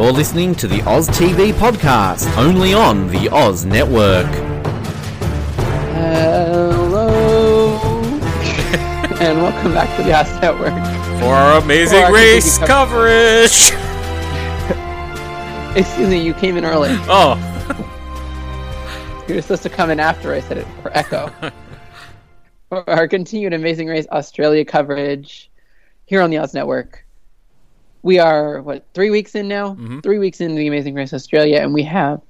You're listening to the Oz TV podcast, only on the Oz Network. Hello, and welcome back to the Oz Network. For our amazing For our race coverage. Excuse me, you came in early. Oh, You were supposed to come in after I said it for Echo. For our continued Amazing Race Australia coverage here on the Oz Network. We are what three weeks in now? Three weeks into the Amazing Race Australia, and we have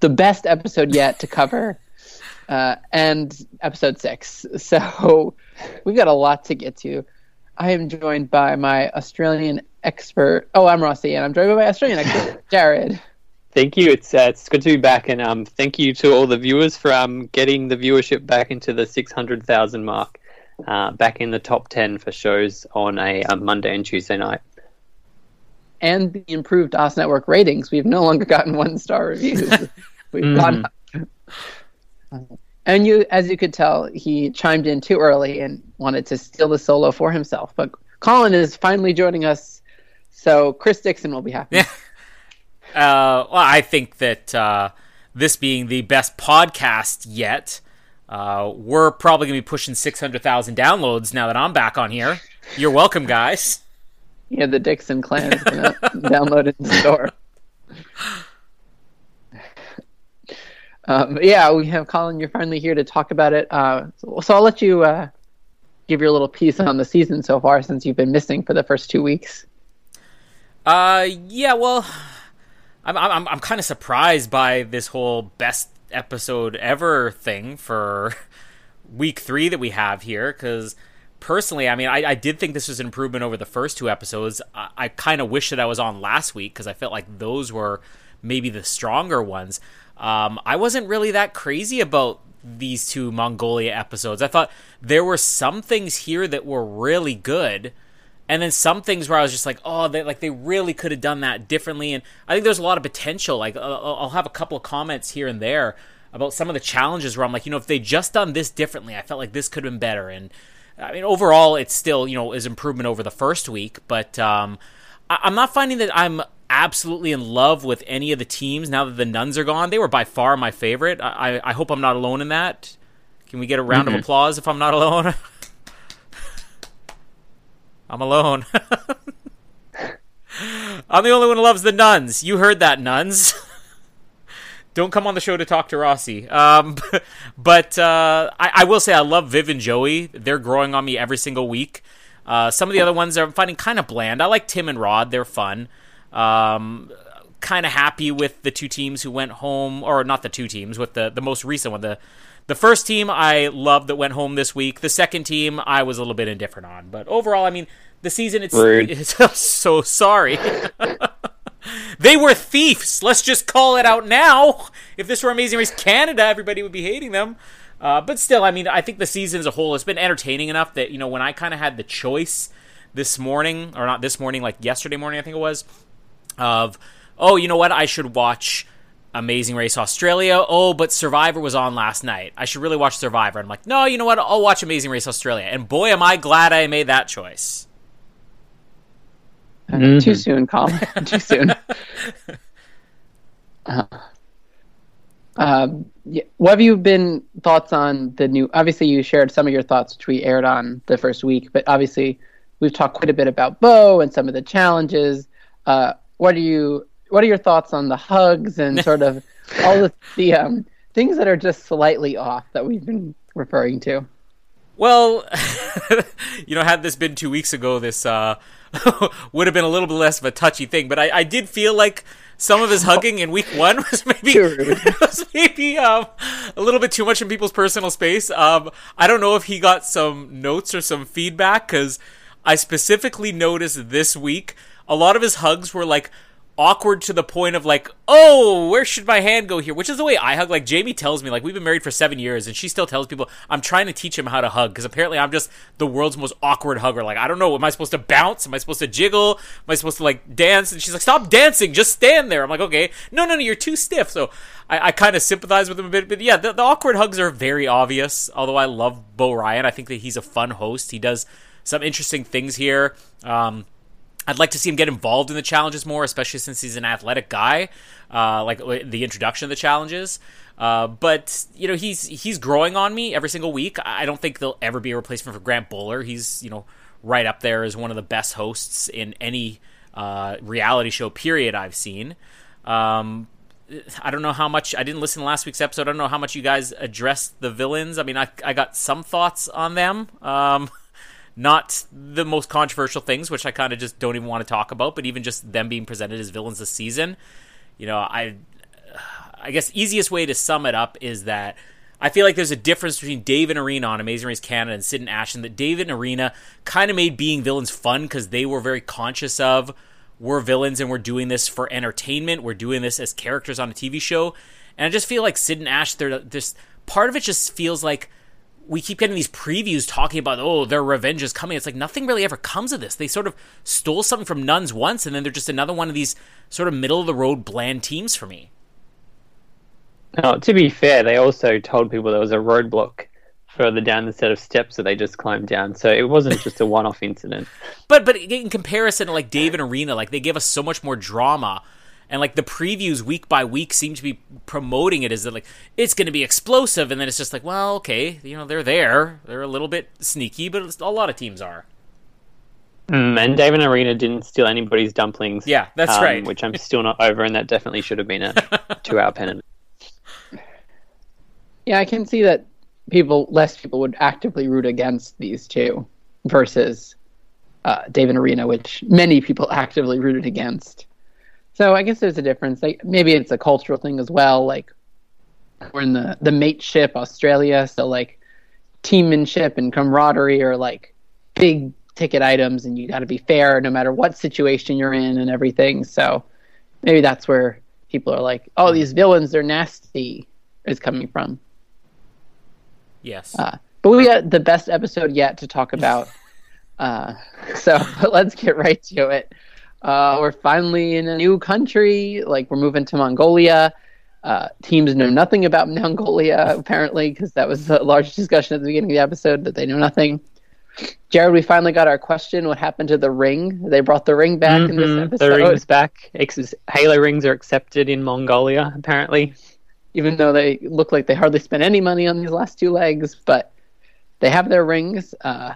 the best episode yet to cover, uh, and episode six. So we've got a lot to get to. I am joined by my Australian expert. Oh, I'm Rossi, and I'm joined by my Australian expert, Jared. Thank you. It's uh, it's good to be back, and um, thank you to all the viewers for um, getting the viewership back into the six hundred thousand mark, uh, back in the top ten for shows on a, a Monday and Tuesday night. And the improved Oz Network ratings, we've no longer gotten one star reviews. we've gone up. And you, as you could tell, he chimed in too early and wanted to steal the solo for himself. But Colin is finally joining us, so Chris Dixon will be happy. Yeah. uh, well, I think that uh, this being the best podcast yet, uh, we're probably going to be pushing 600,000 downloads now that I'm back on here. You're welcome, guys. Yeah, the Dixon going to download in store. Um, yeah, we have Colin. You're finally here to talk about it. Uh, so, so I'll let you uh, give your little piece on the season so far, since you've been missing for the first two weeks. Uh, yeah, well, I'm I'm I'm kind of surprised by this whole best episode ever thing for week three that we have here because personally, I mean, I, I did think this was an improvement over the first two episodes. I, I kind of wish that I was on last week because I felt like those were maybe the stronger ones. Um, I wasn't really that crazy about these two Mongolia episodes. I thought there were some things here that were really good and then some things where I was just like, oh, they like they really could have done that differently. And I think there's a lot of potential. Like I'll have a couple of comments here and there about some of the challenges where I'm like, you know, if they just done this differently, I felt like this could have been better. And I mean, overall, it's still you know is improvement over the first week, but um, I- I'm not finding that I'm absolutely in love with any of the teams now that the nuns are gone. They were by far my favorite. I, I, I hope I'm not alone in that. Can we get a round of applause if I'm not alone? I'm alone. I'm the only one who loves the nuns. You heard that, nuns. Don't come on the show to talk to Rossi. Um, but uh, I, I will say I love Viv and Joey. They're growing on me every single week. Uh, some of the other ones I'm finding kind of bland. I like Tim and Rod. They're fun. Um, kind of happy with the two teams who went home, or not the two teams, with the, the most recent one. The the first team I loved that went home this week. The second team I was a little bit indifferent on. But overall, I mean, the season it's, it's I'm so sorry. they were thieves. Let's just call it out now. If this were Amazing Race Canada, everybody would be hating them. Uh, but still, I mean, I think the season as a whole has been entertaining enough that you know when I kind of had the choice this morning, or not this morning, like yesterday morning, I think it was, of oh, you know what, I should watch Amazing Race Australia. Oh, but Survivor was on last night. I should really watch Survivor. I'm like, no, you know what, I'll watch Amazing Race Australia. And boy, am I glad I made that choice. Too soon, Colin. Too soon. Uh, um, yeah, what have you been thoughts on the new? Obviously, you shared some of your thoughts, which we aired on the first week. But obviously, we've talked quite a bit about Beau and some of the challenges. Uh, what are you? What are your thoughts on the hugs and sort of all the, the um, things that are just slightly off that we've been referring to? Well, you know, had this been two weeks ago, this uh, would have been a little bit less of a touchy thing. But I, I did feel like some of his hugging in week one was maybe was maybe um, a little bit too much in people's personal space. Um, I don't know if he got some notes or some feedback because I specifically noticed this week a lot of his hugs were like awkward to the point of like, oh, where should my hand go here? Which is the way I hug. Like Jamie tells me, like we've been married for seven years, and she still tells people I'm trying to teach him how to hug because apparently I'm just the world's most awkward hugger. Like I don't know, am I supposed to bounce? Am I supposed to jiggle? Am I supposed to like dance? And she's like, stop dancing, just stand there. I'm like, okay, no, no, no, you're too stiff. So I, I kind of sympathize with him a bit, but yeah, the, the awkward hugs are very obvious. Although I love Beau Ryan, I think that he's a fun host. He does some interesting things here. Um, I'd like to see him get involved in the challenges more, especially since he's an athletic guy, uh, like the introduction of the challenges. Uh, but you know he's he's growing on me every single week. I don't think there'll ever be a replacement for Grant Bowler. He's you know right up there as one of the best hosts in any uh, reality show period I've seen. Um, I don't know how much I didn't listen to last week's episode. I don't know how much you guys addressed the villains. I mean, I I got some thoughts on them. Um, not the most controversial things, which I kind of just don't even want to talk about. But even just them being presented as villains this season, you know, I I guess easiest way to sum it up is that I feel like there's a difference between Dave and Irina on Amazing Race Canada and Sid and Ashton. That Dave and Irina kind of made being villains fun because they were very conscious of we're villains and we're doing this for entertainment. We're doing this as characters on a TV show. And I just feel like Sid and Ash, they're just part of it just feels like we keep getting these previews talking about oh their revenge is coming. It's like nothing really ever comes of this. They sort of stole something from Nuns once, and then they're just another one of these sort of middle of the road bland teams for me. Now, to be fair, they also told people there was a roadblock further down the set of steps that they just climbed down. So it wasn't just a one-off incident. But but in comparison to like Dave and Irina, like they gave us so much more drama. And like the previews week by week seem to be promoting it as that like it's going to be explosive, and then it's just like, well, okay, you know, they're there, they're a little bit sneaky, but a lot of teams are. Mm, and Dave and Irina didn't steal anybody's dumplings. Yeah, that's um, right. Which I'm still not over, and that definitely should have been a two-hour pennant. Yeah, I can see that people, less people, would actively root against these two versus uh, Dave and Irina, which many people actively rooted against. So I guess there's a difference. Like maybe it's a cultural thing as well. Like we're in the the mateship Australia, so like teammanship and camaraderie are like big ticket items, and you got to be fair no matter what situation you're in and everything. So maybe that's where people are like, "Oh, these villains, they're nasty," is coming from. Yes. Uh, but we got the best episode yet to talk about. uh, so let's get right to it. Uh, we're finally in a new country. Like we're moving to Mongolia. Uh, teams know nothing about Mongolia apparently because that was a large discussion at the beginning of the episode that they know nothing. Jared, we finally got our question. What happened to the ring? They brought the ring back mm-hmm. in this episode. The ring's back. Ex- Halo rings are accepted in Mongolia, apparently even though they look like they hardly spent any money on these last two legs, but they have their rings. Uh,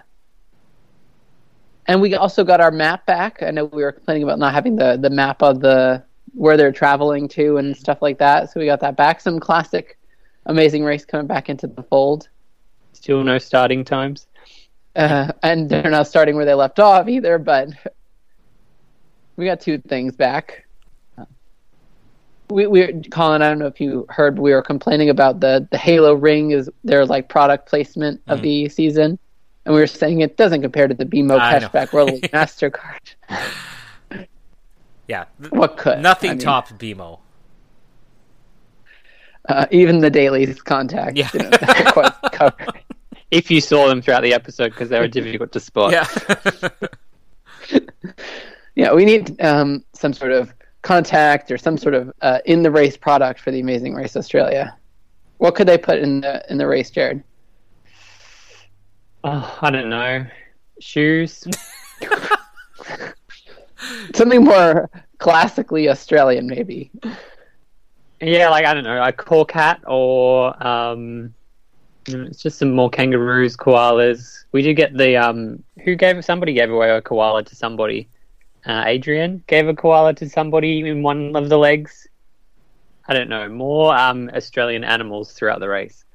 and we also got our map back. I know we were complaining about not having the, the map of the where they're traveling to and stuff like that. So we got that back. Some classic Amazing Race coming back into the fold. Still no starting times. Uh, and they're not starting where they left off either, but we got two things back we, we Colin, I don't know if you heard, we were complaining about the the Halo ring is their like product placement of mm. the season, and we were saying it doesn't compare to the BMO cashback World Mastercard. yeah, what could nothing I mean, topped BMO. Uh, even the dailies contact, yeah. You know, quite cover. If you saw them throughout the episode, because they were difficult to spot. Yeah. yeah, we need um, some sort of contact or some sort of uh, in the race product for the Amazing Race Australia. What could they put in the in the race, Jared? Oh, I don't know. Shoes. Something more classically Australian, maybe. Yeah, like I don't know, a cork hat or um, it's just some more kangaroos, koalas. We did get the um, who gave somebody gave away a koala to somebody uh, Adrian gave a koala to somebody in one of the legs. I don't know. More um, Australian animals throughout the race.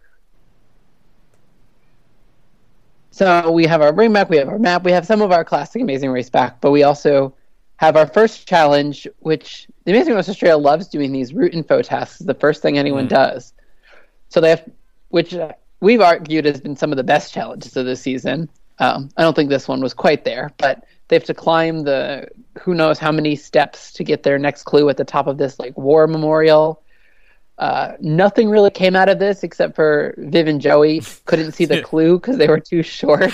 So we have our bring back, we have our map, we have some of our classic Amazing Race back, but we also have our first challenge, which the Amazing Race Australia loves doing these route info tasks. the first thing anyone mm. does. So they have, which we've argued has been some of the best challenges of the season. Um, I don't think this one was quite there, but they have to climb the who knows how many steps to get their next clue at the top of this like war memorial. Uh, nothing really came out of this except for Viv and Joey couldn't see the clue because they were too short,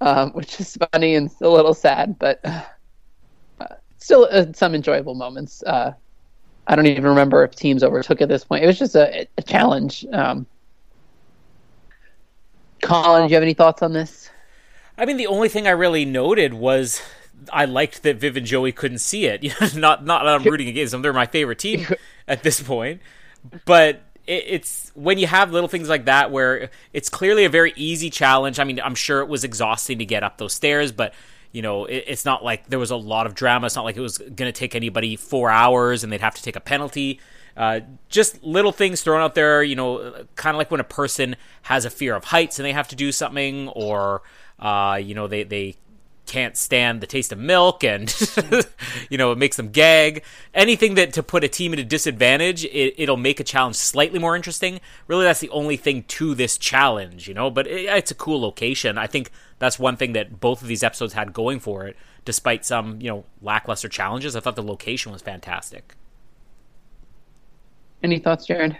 um, which is funny and a little sad, but uh, still uh, some enjoyable moments. Uh, I don't even remember if teams overtook at this point. It was just a, a challenge. Um, Colin, do you have any thoughts on this? I mean, the only thing I really noted was I liked that Viv and Joey couldn't see it. not not that I'm rooting against them; they're my favorite team at this point. But it, it's when you have little things like that where it's clearly a very easy challenge. I mean, I'm sure it was exhausting to get up those stairs, but you know, it, it's not like there was a lot of drama. It's not like it was going to take anybody four hours and they'd have to take a penalty. Uh, just little things thrown out there, you know, kind of like when a person has a fear of heights and they have to do something, or uh, you know, they they can't stand the taste of milk and you know it makes them gag. Anything that to put a team at a disadvantage it, will make a challenge slightly more interesting. Really that's the only thing to this challenge you know but it, it's a cool location. I think that's one thing that both of these episodes had going for it despite some you know lackluster challenges. I thought the location was fantastic. Any thoughts jared?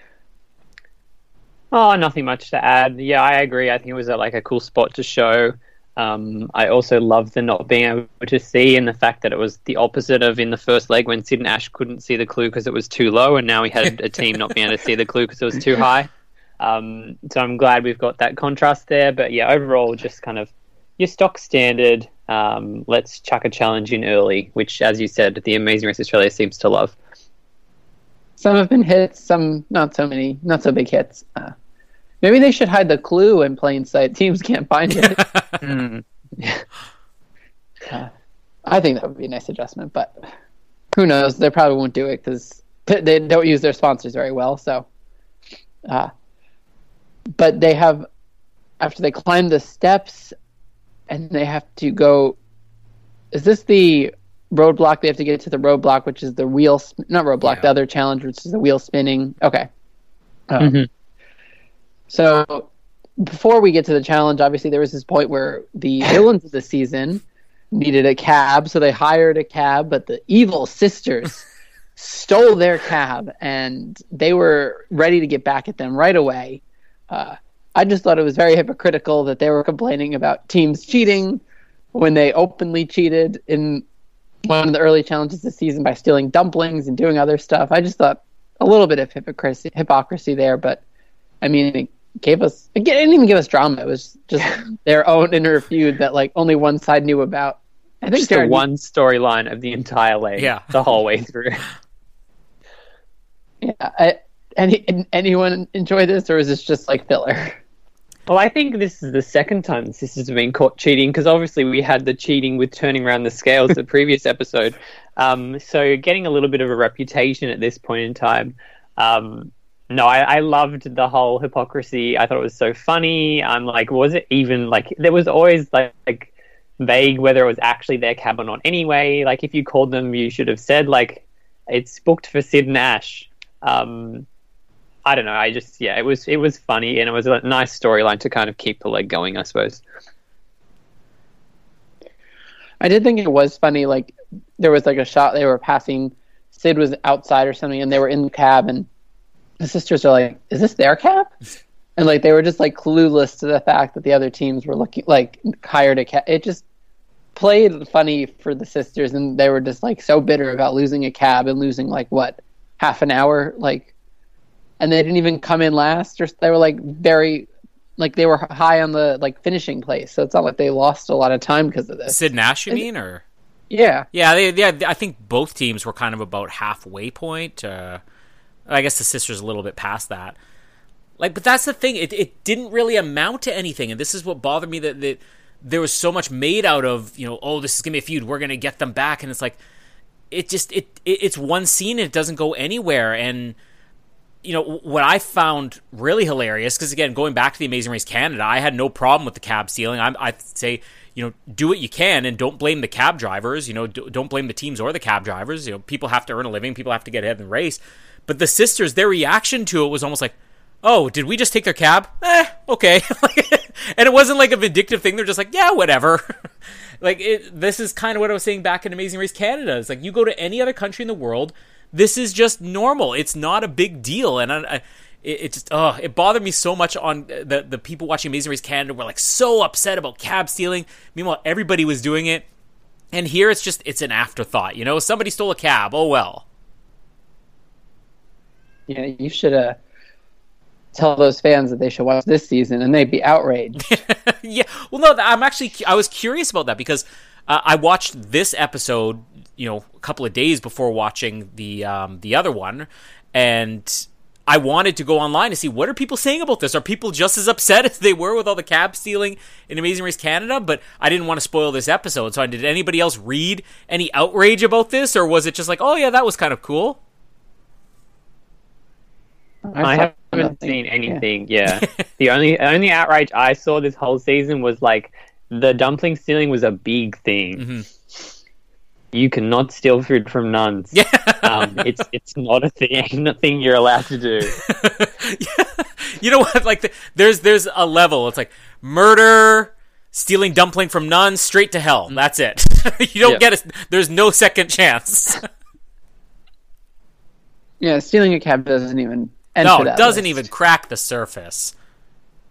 Oh nothing much to add. Yeah i agree. I think it was a, like a cool spot to show um, I also love the not being able to see and the fact that it was the opposite of in the first leg when Sid and Ash couldn't see the clue because it was too low, and now we had a team not being able to see the clue because it was too high. Um, so I'm glad we've got that contrast there. But yeah, overall, just kind of your stock standard. Um, let's chuck a challenge in early, which, as you said, the Amazing Race Australia seems to love. Some have been hits, some not so many, not so big hits. Uh, Maybe they should hide the clue in plain sight. Teams can't find it. mm. uh, I think that would be a nice adjustment, but who knows? They probably won't do it because they don't use their sponsors very well. So, uh, but they have after they climb the steps, and they have to go. Is this the roadblock? They have to get to the roadblock, which is the wheel, not roadblock, yeah. the other challenge, which is the wheel spinning. Okay. Um, mm-hmm. So before we get to the challenge, obviously there was this point where the villains of the season needed a cab, so they hired a cab, but the evil sisters stole their cab and they were ready to get back at them right away. Uh, I just thought it was very hypocritical that they were complaining about teams cheating when they openly cheated in one of the early challenges this season by stealing dumplings and doing other stuff. I just thought a little bit of hypocrisy, hypocrisy there, but I mean, gave us it didn't even give us drama. It was just their own inner feud that like only one side knew about. I think just the one storyline of the entire way, yeah, the whole way through. yeah, I, any anyone enjoy this, or is this just like filler? Well, I think this is the second time the sisters have been caught cheating because obviously we had the cheating with turning around the scales the previous episode. Um, so getting a little bit of a reputation at this point in time. Um, no, I, I, loved the whole hypocrisy. I thought it was so funny. I'm like, was it even like there was always like, like vague whether it was actually their cab or not. Anyway, like if you called them, you should have said like it's booked for Sid and Ash. Um, I don't know. I just yeah, it was it was funny and it was a nice storyline to kind of keep the leg going. I suppose. I did think it was funny. Like there was like a shot they were passing. Sid was outside or something, and they were in the cab and the sisters are like, "Is this their cab?" And like they were just like clueless to the fact that the other teams were looking like hired a cab. It just played funny for the sisters, and they were just like so bitter about losing a cab and losing like what half an hour, like, and they didn't even come in last, or they were like very like they were high on the like finishing place. So it's not like they lost a lot of time because of this. Sid Nash, you mean, or yeah, yeah, they, yeah. I think both teams were kind of about halfway point. Uh, I guess the sister's a little bit past that. Like, but that's the thing. It it didn't really amount to anything, and this is what bothered me that that there was so much made out of. You know, oh, this is gonna be a feud. We're gonna get them back, and it's like it just it, it it's one scene and it doesn't go anywhere. And you know what I found really hilarious because again, going back to the Amazing Race Canada, I had no problem with the cab stealing. I I'd say you know do what you can and don't blame the cab drivers. You know, don't blame the teams or the cab drivers. You know, people have to earn a living. People have to get ahead in the race. But the sisters, their reaction to it was almost like, "Oh, did we just take their cab? Eh, okay." and it wasn't like a vindictive thing. They're just like, "Yeah, whatever." like it, this is kind of what I was saying back in Amazing Race Canada. It's like you go to any other country in the world, this is just normal. It's not a big deal, and I, I, it, it, just oh, it bothered me so much on the the people watching Amazing Race Canada were like so upset about cab stealing. Meanwhile, everybody was doing it, and here it's just it's an afterthought. You know, somebody stole a cab. Oh well. Yeah, you should uh, tell those fans that they should watch this season, and they'd be outraged. yeah. Well, no, I'm actually I was curious about that because uh, I watched this episode, you know, a couple of days before watching the um, the other one, and I wanted to go online to see what are people saying about this. Are people just as upset as they were with all the cab stealing in Amazing Race Canada? But I didn't want to spoil this episode. So did anybody else read any outrage about this, or was it just like, oh yeah, that was kind of cool? I, haven't nothing. seen anything. Yeah, yeah. the only only outrage I saw this whole season was like the dumpling stealing was a big thing. Mm-hmm you cannot steal food from nuns. Yeah, um, it's it's not a thing, not a thing you're allowed to do. yeah. You know what? Like, the, there's there's a level. It's like murder, stealing dumpling from nuns, straight to hell. That's it. you don't yeah. get it. There's no second chance. yeah, stealing a cab doesn't even. no, it doesn't list. even crack the surface.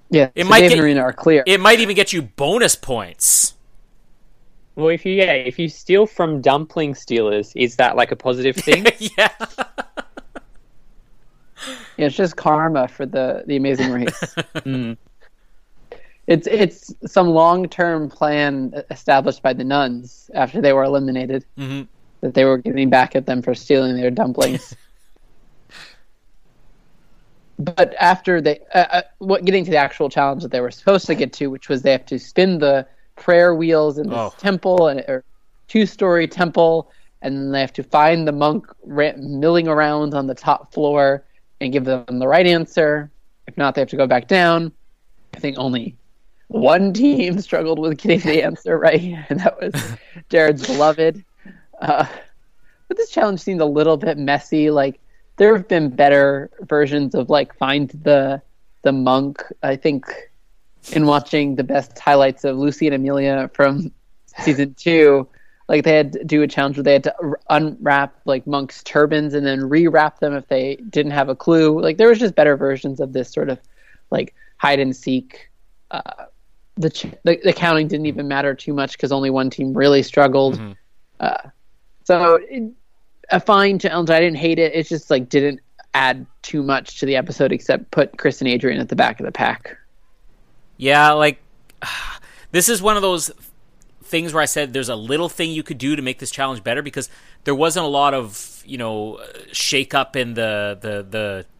Yeah, it might get, are clear. It might even get you bonus points. Well, if you yeah, if you steal from dumpling stealers, is that like a positive thing? yeah. Yeah, it's just karma for the the Amazing Race. mm. It's it's some long term plan established by the nuns after they were eliminated mm-hmm. that they were getting back at them for stealing their dumplings. but after they, uh, uh, what getting to the actual challenge that they were supposed to get to, which was they have to spin the prayer wheels in this oh. temple and or two story temple, and then they have to find the monk milling around on the top floor and give them the right answer. If not, they have to go back down. I think only one team struggled with getting the answer right, and that was Jared's beloved. Uh, but this challenge seemed a little bit messy. Like there have been better versions of like find the the monk. I think in watching the best highlights of Lucy and Amelia from season two. Like they had to do a challenge where they had to unwrap like monks' turbans and then rewrap them if they didn't have a clue. Like there was just better versions of this sort of like hide and seek. Uh, the, ch- the, the counting didn't even matter too much because only one team really struggled. Mm-hmm. Uh, so it, a fine challenge. I didn't hate it. It just like didn't add too much to the episode except put Chris and Adrian at the back of the pack. Yeah, like this is one of those things where I said there's a little thing you could do to make this challenge better because there wasn't a lot of you know shake up in the the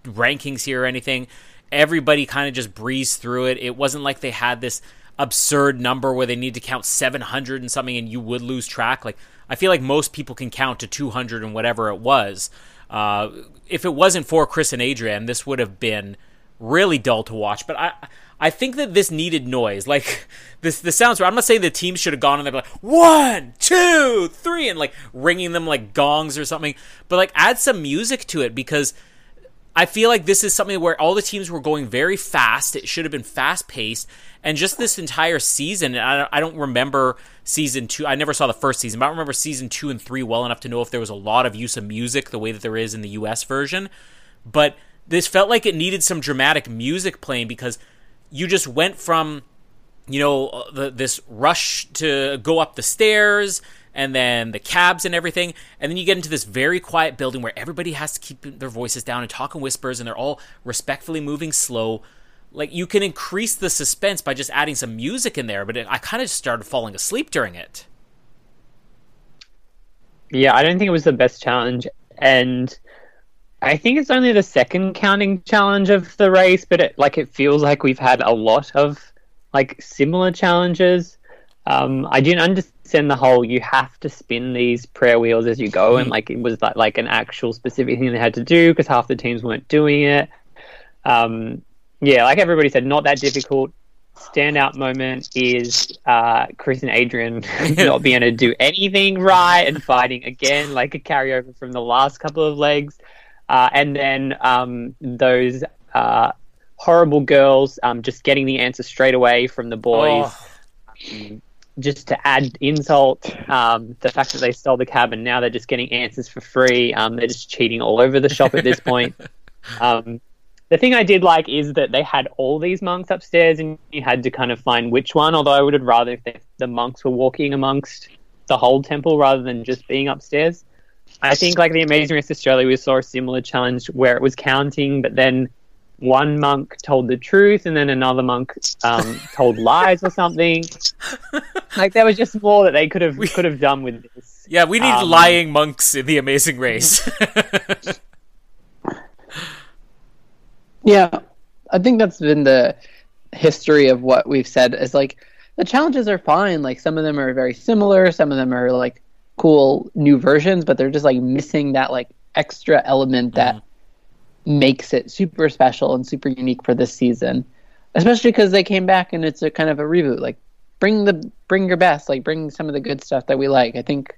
the rankings here or anything. Everybody kind of just breezed through it. It wasn't like they had this absurd number where they need to count 700 and something and you would lose track. Like I feel like most people can count to 200 and whatever it was. Uh, if it wasn't for Chris and Adrian, this would have been really dull to watch. But I I think that this needed noise. Like this, the sounds. I'm not saying the team should have gone and they're like one, two, three, and like ringing them like gongs or something. But like add some music to it because I feel like this is something where all the teams were going very fast. It should have been fast paced, and just this entire season. I, I don't remember season two. I never saw the first season, but I remember season two and three well enough to know if there was a lot of use of music the way that there is in the U.S. version. But this felt like it needed some dramatic music playing because you just went from you know uh, the, this rush to go up the stairs and then the cabs and everything. And then you get into this very quiet building where everybody has to keep their voices down and talk in whispers and they're all respectfully moving slow. Like you can increase the suspense by just adding some music in there but it, i kind of started falling asleep during it. Yeah i don't think it was the best challenge. And I think it's only the second counting challenge of the race, but it like it feels like we've had a lot of like similar challenges. Um, I didn't understand the whole you have to spin these prayer wheels as you go, and like it was like, like an actual specific thing they had to do because half the teams weren't doing it. Um, yeah, like everybody said, not that difficult. Standout moment is uh, Chris and Adrian not being able to do anything right and fighting again, like a carryover from the last couple of legs. Uh, and then um, those uh, horrible girls um, just getting the answer straight away from the boys. Oh. Um, just to add insult, um, the fact that they stole the cab and now they're just getting answers for free. Um, they're just cheating all over the shop at this point. Um, the thing I did like is that they had all these monks upstairs and you had to kind of find which one. Although I would have rather if they, the monks were walking amongst the whole temple rather than just being upstairs. I think like the Amazing Race Australia, we saw a similar challenge where it was counting, but then one monk told the truth and then another monk um, told lies or something. like there was just more that they could have we, could have done with this. Yeah, we need Um, lying monks in the Amazing Race. Yeah, I think that's been the history of what we've said. Is like the challenges are fine. Like some of them are very similar. Some of them are like cool new versions, but they're just like missing that like extra element that makes it super special and super unique for this season. Especially because they came back and it's a kind of a reboot. Like bring the bring your best. Like bring some of the good stuff that we like. I think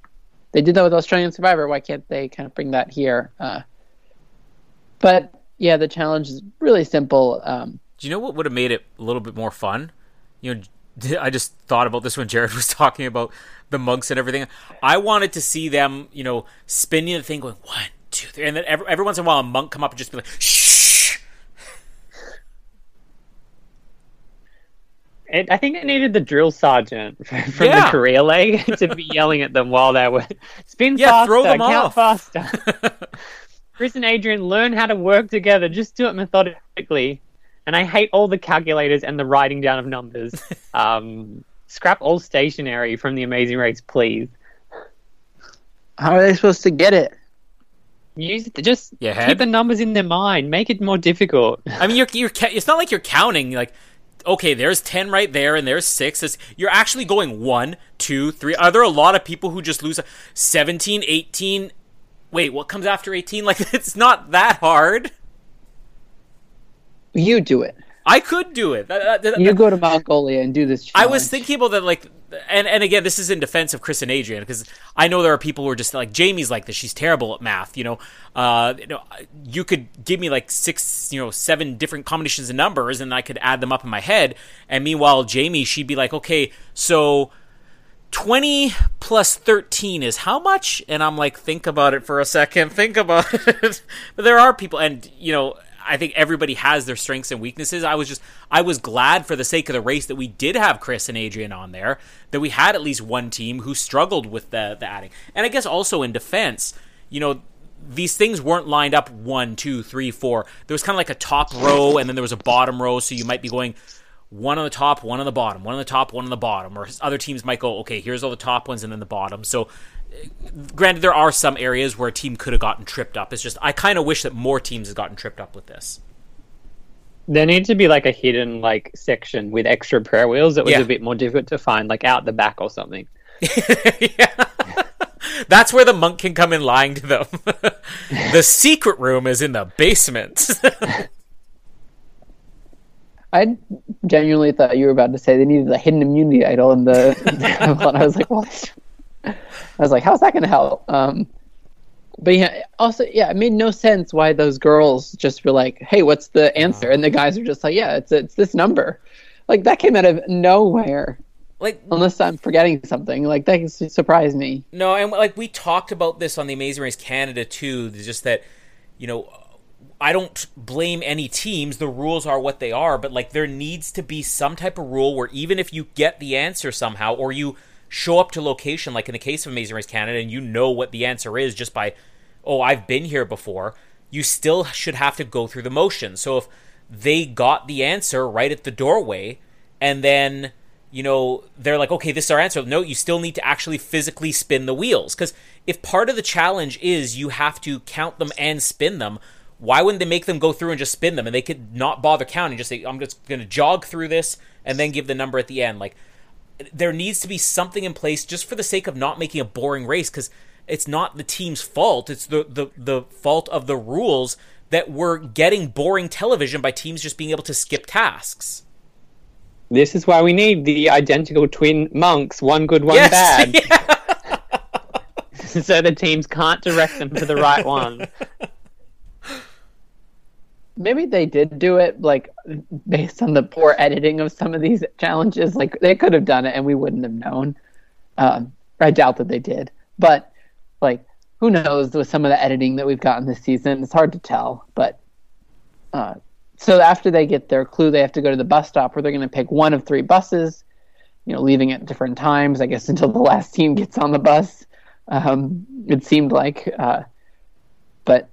they did that with Australian Survivor. Why can't they kind of bring that here? Uh, but yeah, the challenge is really simple. Um, Do you know what would have made it a little bit more fun? You know, I just thought about this when Jared was talking about the monks and everything. I wanted to see them, you know, spinning the thing, going one, two, three, and then every, every once in a while a monk come up and just be like, shh. It, I think it needed the drill sergeant from from Yeah. the career leg to be yelling at them while they were spin Yeah, faster, throw them count off." faster. Chris and Adrian learn how to work together. Just do it methodically. And I hate all the calculators and the writing down of numbers. um, scrap all stationery from the Amazing Race, please. how are they supposed to get it? Use just Your keep the numbers in their mind. Make it more difficult. I mean, you're you're ca- it's not like you're counting like. Okay, there's ten right there, and there's six. It's- You're actually going one, two, three. Are there a lot of people who just lose 17, 18? Wait, what comes after 18? Like, it's not that hard. You do it. I could do it. That- that- You go to Mongolia and do this. I was thinking about that, like, and and again, this is in defense of Chris and Adrian because I know there are people who are just like Jamie's like this. She's terrible at math. You know, uh, you know, you could give me like six, you know, seven different combinations of numbers, and I could add them up in my head. And meanwhile, Jamie, she'd be like, okay, so. 20 plus 13 is how much? And I'm like, think about it for a second. Think about it. but there are people, and, you know, I think everybody has their strengths and weaknesses. I was just, I was glad for the sake of the race that we did have Chris and Adrian on there, that we had at least one team who struggled with the, the adding. And I guess also in defense, you know, these things weren't lined up one, two, three, four. There was kind of like a top row, and then there was a bottom row, so you might be going one on the top, one on the bottom, one on the top, one on the bottom. Or other teams might go, okay, here's all the top ones and then the bottom. So, granted, there are some areas where a team could have gotten tripped up. It's just I kind of wish that more teams had gotten tripped up with this. There needs to be like a hidden like section with extra prayer wheels that was Yeah. a bit more difficult to find, like out the back or something. yeah. That's where the monk can come in lying to them. the secret room is in the basement. I genuinely thought you were about to say they needed a hidden immunity idol in the. and I was like, what? I was like, how's that going to help? Um, but yeah, also, yeah, it made no sense why those girls just were like, hey, what's the answer? And the guys were just like, yeah, it's it's this number. Like that came out of nowhere. like Unless I'm forgetting something, like that surprised me. No, and like we talked about this on the Amazing Race Canada too. Just that, you know, I don't blame any teams. The rules are what they are, but like there needs to be some type of rule where even if you get the answer somehow, or you show up to location, like in the case of Amazing Race Canada, and you know what the answer is just by, oh, I've been here before. You still should have to go through the motions. So if they got the answer right at the doorway, and then you know, they're like, okay, this is our answer. No, you still need to actually physically spin the wheels. Because if part of the challenge is you have to count them and spin them, why wouldn't they make them go through and just spin them? And they could not bother counting, just say, I'm just going to jog through this and then give the number at the end. Like, there needs to be something in place just for the sake of not making a boring race because it's not the team's fault. It's the, the, the fault of the rules that we're getting boring television by teams just being able to skip tasks. This is why we need the identical twin monks, one good, one Yes, bad, yeah. so the teams can't direct them to the right one. Maybe they did do it like based on the poor editing of some of these challenges. Like they could have done it and we wouldn't have known. Um, I doubt that they did, but like who knows with some of the editing that we've gotten this season, it's hard to tell. But uh, so after they get their clue, they have to go to the bus stop where they're going to pick one of three buses. You know, leaving at different times, I guess, until the last team gets on the bus. Um, it seemed like, uh, but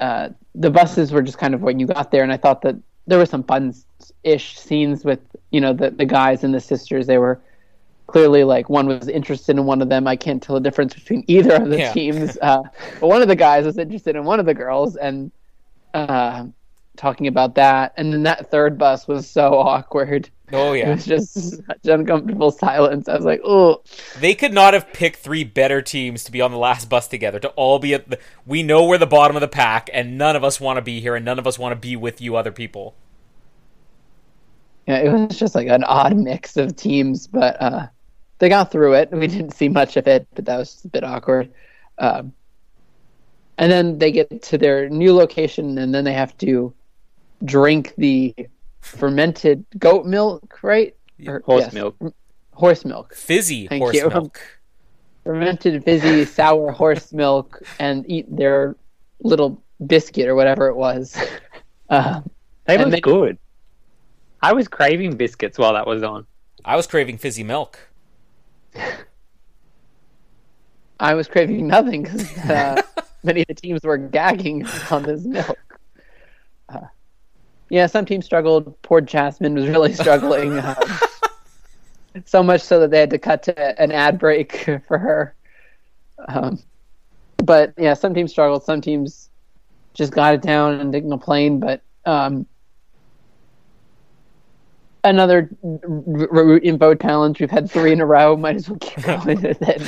uh, the buses were just kind of when you got there, and I thought that there were some fun-ish scenes with you know the the guys and the sisters. They were clearly like one was interested in one of them. I can't tell the difference between either of the Yeah. teams. Uh, but one of the guys was interested in one of the girls and uh, talking about that. And then that third bus was so awkward. Oh yeah, It was just such uncomfortable silence. I was like, oh, they could not have picked three better teams to be on the last bus together. To all be at the, we know we're the bottom of the pack, and none of us want to be here, and none of us want to be with you other people. yeah, it was just like an odd mix of teams, but uh, they got through it. We didn't see much of it, but that was just a bit awkward. Um, and then they get to their new location, and then they have to drink the fermented goat milk, right? Or- Horse yes, milk. Horse milk. Fizzy Thank horse you. milk. Fermented, fizzy, sour horse milk, and eat their little biscuit or whatever it was. Uh, They And look they- good. I was craving biscuits while that was on. I was craving fizzy milk. I was craving nothing because uh, many of the teams were gagging on this milk. Yeah, some teams struggled. Poor Jasmine was really struggling. um, so much so that they had to cut to an ad break for her. Um, but yeah, some teams struggled. Some teams just got it down and didn't complain. But um, another r- r- route info challenge. We've had three in a row. Might as well keep going with it.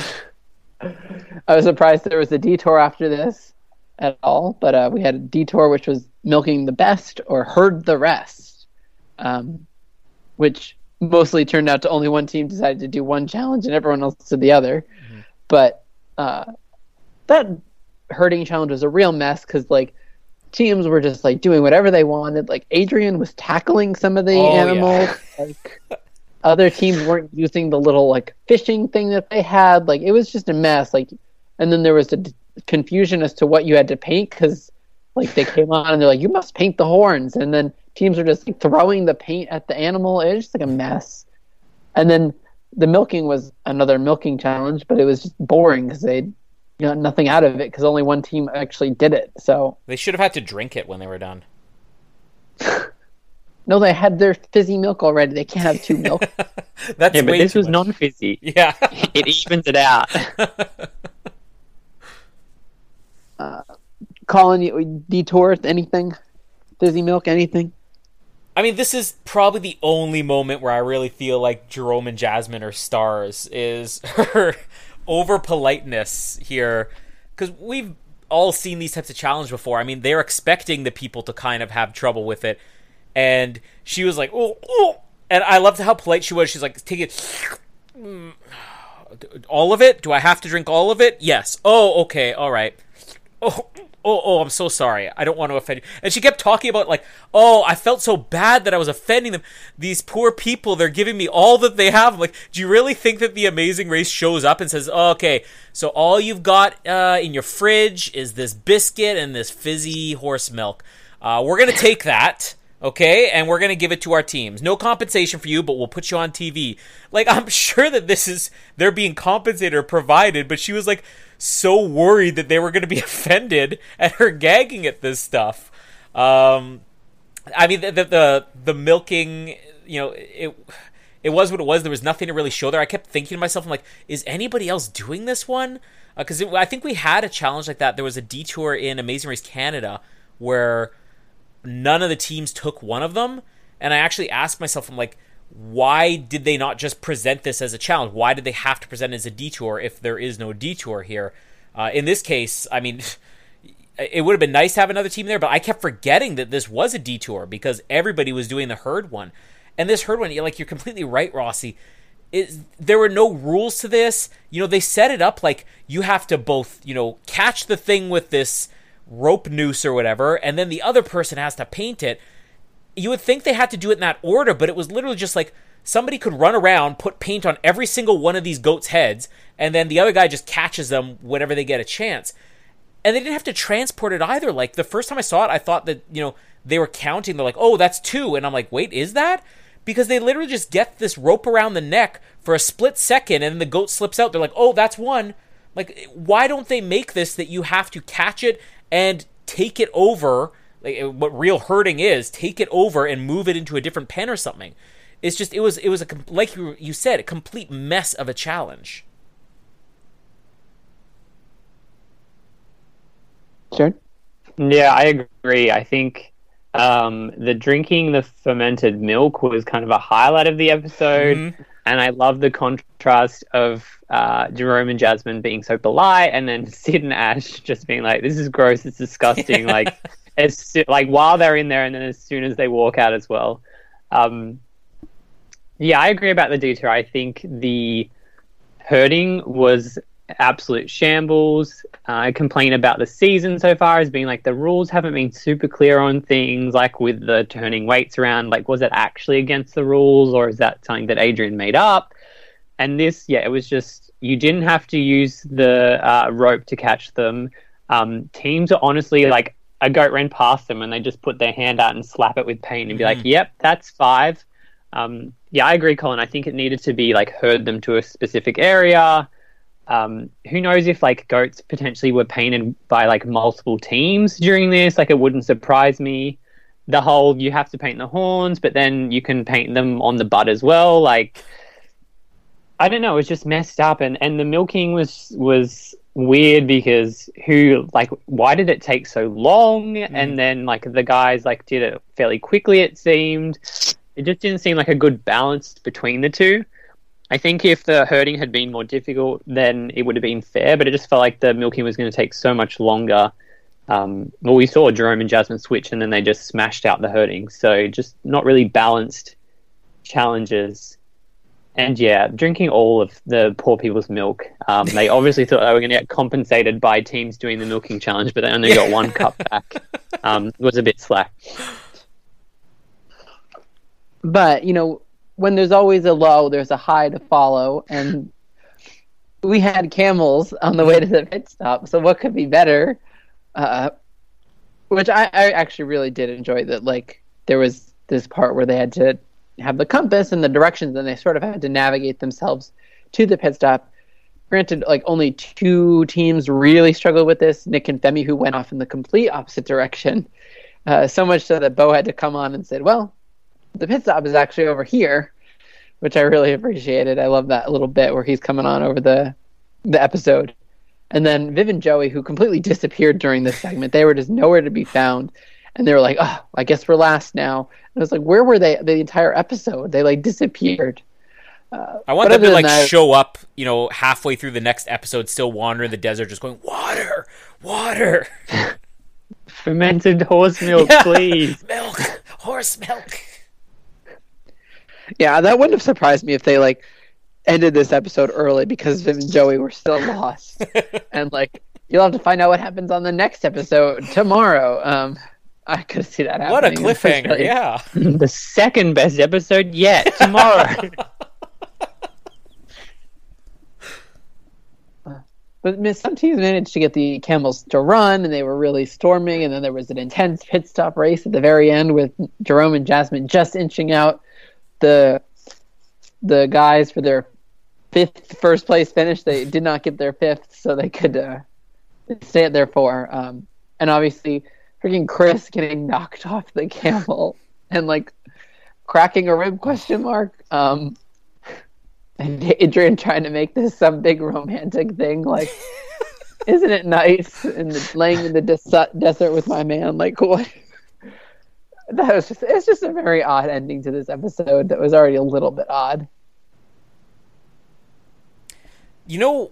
I was surprised there was a detour after this at all, but uh, we had a detour which was milking the best or herd the rest, um, which mostly turned out to only one team decided to do one challenge and everyone else did the other. But uh, that herding challenge was a real mess because like teams were just like doing whatever they wanted. Like Adrian was tackling some of the Oh, yeah. animals. Like other teams weren't using the little like fishing thing that they had. Like it was just a mess. Like, and then there was a d- confusion as to what you had to paint because like they came on and they're like, you must paint the horns, and then teams are just like, throwing the paint at the animal. It's just like a mess. And then the milking was another milking challenge, but it was just boring because they got nothing out of it because only one team actually did it. So They should have had to drink it when they were done. no, they had their fizzy milk already. They can't have two milk. That's Yeah, but this was much. non-fizzy. Yeah. It evens it out. Uh, Colin, detour anything? Fizzy milk, anything? I mean, this is probably the only moment where I really feel like Jerome and Jasmine are stars. Is her over politeness here, because we've all seen these types of challenges before. I mean, they're expecting the people to kind of have trouble with it, and she was like, "Oh, oh," and I loved how polite she was. She's like, "Take it." All of it? Do I have to drink all of it? Yes. Oh, okay. All right. Oh, oh, oh, I'm so sorry. I don't want to offend you. And she kept talking about, like, oh, I felt so bad that I was offending them. These poor people, they're giving me all that they have. I'm like, do you really think that the Amazing Race shows up and says, oh, okay, so all you've got uh, in your fridge is this biscuit and this fizzy horse milk. Uh, we're to take that. Okay, and we're gonna give it to our teams. No compensation for you, but we'll put you on TV. Like I'm sure that this is they're being compensated or provided, but she was like so worried that they were gonna be offended at her gagging at this stuff. Um, I mean the the the, the milking, you know, it it was what it was. There was nothing to really show there. I kept thinking to myself, I'm like, is anybody else doing this one? Because I think we had a challenge like that. There was a detour in Amazing Race Canada where none of the teams took one of them. And I actually asked myself, I'm like, why did they not just present this as a challenge? Why did they have to present as a detour if there is no detour here? Uh, in this case, I mean, it would have been nice to have another team there, but I kept forgetting that this was a detour because everybody was doing the herd one. And this herd one, like, you're completely right, Rossi. It, there were no rules to this. You know, they set it up like you have to both, you know, catch the thing with this rope noose or whatever, and then the other person has to paint it. You would think they had to do it in that order, but it was literally just like somebody could run around, put paint on every single one of these goats' heads, and then the other guy just catches them whenever they get a chance. And they didn't have to transport it either. Like the first time I saw it, I thought that, you know, they were counting. They're like, oh, that's two. And I'm like, wait, is that? Because they literally just get this rope around the neck for a split second and then the goat slips out. They're like, oh, that's one. Like, why don't they make this that you have to catch it and take it over? Like, what real herding is, take it over and move it into a different pen or something. it's just it was it was a like you you said a complete mess of a challenge. Sure. Yeah, I agree. I think um, the drinking the fermented milk was kind of a highlight of the episode, Mhm. and I love the contrast of uh, Jerome and Jasmine being so polite, and then Sid and Ash just being like, "This is gross. It's disgusting." like, as like while they're in there, and then as soon as they walk out as well. Um, yeah, I agree about the detour. I think the hurting was absolute shambles. Uh, I complain about the season so far as being like the rules haven't been super clear on things, like with the turning weights around. Like, was it actually against the rules, or is that something that Adrian made up? And this, yeah, it was just you didn't have to use the uh, rope to catch them. Um, teams are honestly like a goat ran past them and they just put their hand out and slap it with paint and be like, "Yep, that's five. Um, yeah, I agree, Colin. I think it needed to be like herd them to a specific area. Um, who knows if like goats potentially were painted by like multiple teams during this? Like, it wouldn't surprise me. The whole you have to paint the horns, but then you can paint them on the butt as well. Like, I don't know. It was just messed up, and and the milking was was weird because who like why did it take so long? And then like the guys like did it fairly quickly. It seemed it just didn't seem like a good balance between the two. I think if the herding had been more difficult, then it would have been fair. But it just felt like the milking was going to take so much longer. Um, well, we saw Jerome and Jasmine switch, and then they just smashed out the herding. So just not really balanced challenges. And yeah, drinking all of the poor people's milk. Um, they obviously thought they were going to get compensated by teams doing the milking challenge, but they only got one cup back. Um, it was a bit slack. But you know, when there's always a low, there's a high to follow, and we had camels on the way to the pit stop. So what could be better? Uh, which I, I actually really did enjoy. That like there was this part where they had to have the compass and the directions, and they sort of had to navigate themselves to the pit stop. Granted, like only two teams really struggled with this: Nick and Femi, who went off in the complete opposite direction. Uh, so much so that Beau had to come on and said, "Well, the pit stop is actually over here," which I really appreciated. I love that little bit where he's coming on over the the episode. And then Viv and Joey, who completely disappeared during this segment, they were just nowhere to be found. And they were like, "Oh, I guess we're last now." And I was like, "Where were they the entire episode? They like disappeared." I want them to like that- show up, you know, halfway through the next episode, still wandering the desert, just going water, water, Fermented horse milk, Yeah. please. milk, horse milk. Yeah, that wouldn't have surprised me if they like ended this episode early because Viv and Joey were still lost. and like you'll have to find out what happens on the next episode tomorrow. Um I could see that happening. What a cliffhanger! Yeah. the second best episode yet tomorrow. But Miss some teams managed to get the camels to run, and they were really storming. And then there was an intense pit stop race at the very end with Jerome and Jasmine just inching out the the guys for their fifth first place finish. They did not get their fifth, so they could uh, stay at their four. Um, and obviously, freaking Chris getting knocked off the camel and like cracking a rib question mark. Um, and Adrian trying to make this some big romantic thing. Like, isn't it nice? And the, laying in the des- desert with my man. Like, what? That was just, it's just a very odd ending to this episode that was already a little bit odd. You know,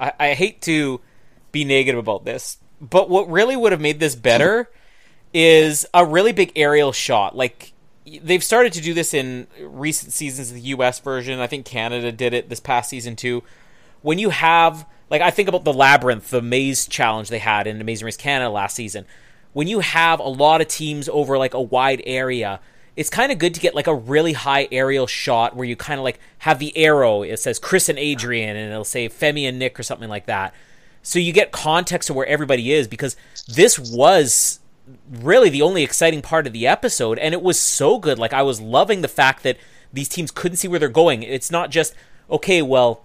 I, I hate to be negative about this, but what really would have made this better is a really big aerial shot. Like they've started to do this in recent seasons of the US version. I think Canada did it this past season too. When you have like I think about the labyrinth, the maze challenge they had in Amazing Race Canada last season. When you have a lot of teams over like a wide area, it's kind of good to get like a really high aerial shot where you kind of like have the arrow. It says Chris and Adrian, and it'll say Femi and Nick or something like that. So you get context of where everybody is because this was really the only exciting part of the episode, and it was so good. Like I was loving the fact that these teams couldn't see where they're going. It's not just okay, well,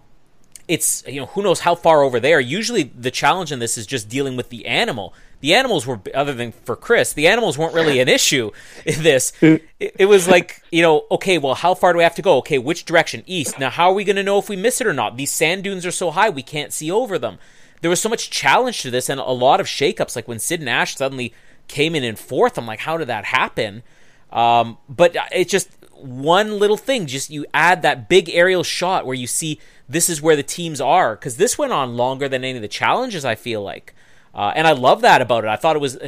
it's you know who knows how far over there. Usually the challenge in this is just dealing with the animal. the animals were other than for Chris, the animals weren't really an issue in this. It, it was like you know, okay, well, how far do we have to go? Okay, which direction? East. Now, how are we going to know if we miss it or not? These sand dunes are so high we can't see over them. There was so much challenge to this, and a lot of shakeups. Like when Sid Nash suddenly came in in fourth, I'm like, how did that happen? Um, but it's just one little thing. Just you add that big aerial shot where you see this is where the teams are because this went on longer than any of the challenges. I feel like, uh, and I love that about it. I thought it was.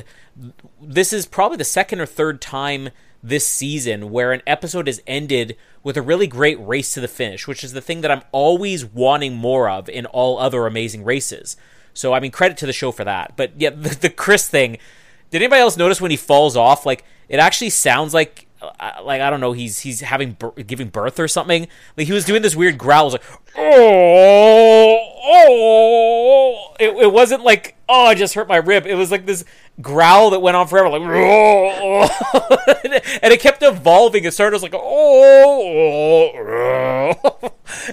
This is probably the second or third time this season where an episode is ended with a really great race to the finish, which is the thing that I'm always wanting more of in all other amazing races. So I mean, credit to the show for that. But yeah, the, the Chris thing. Did anybody else notice when he falls off? Like it actually sounds like like I don't know, he's he's having giving birth or something. Like he was doing this weird growl, like oh oh. It, it wasn't like oh I just hurt my rib. It was like this growl that went on forever, like oh, and it kept evolving. It started as like oh,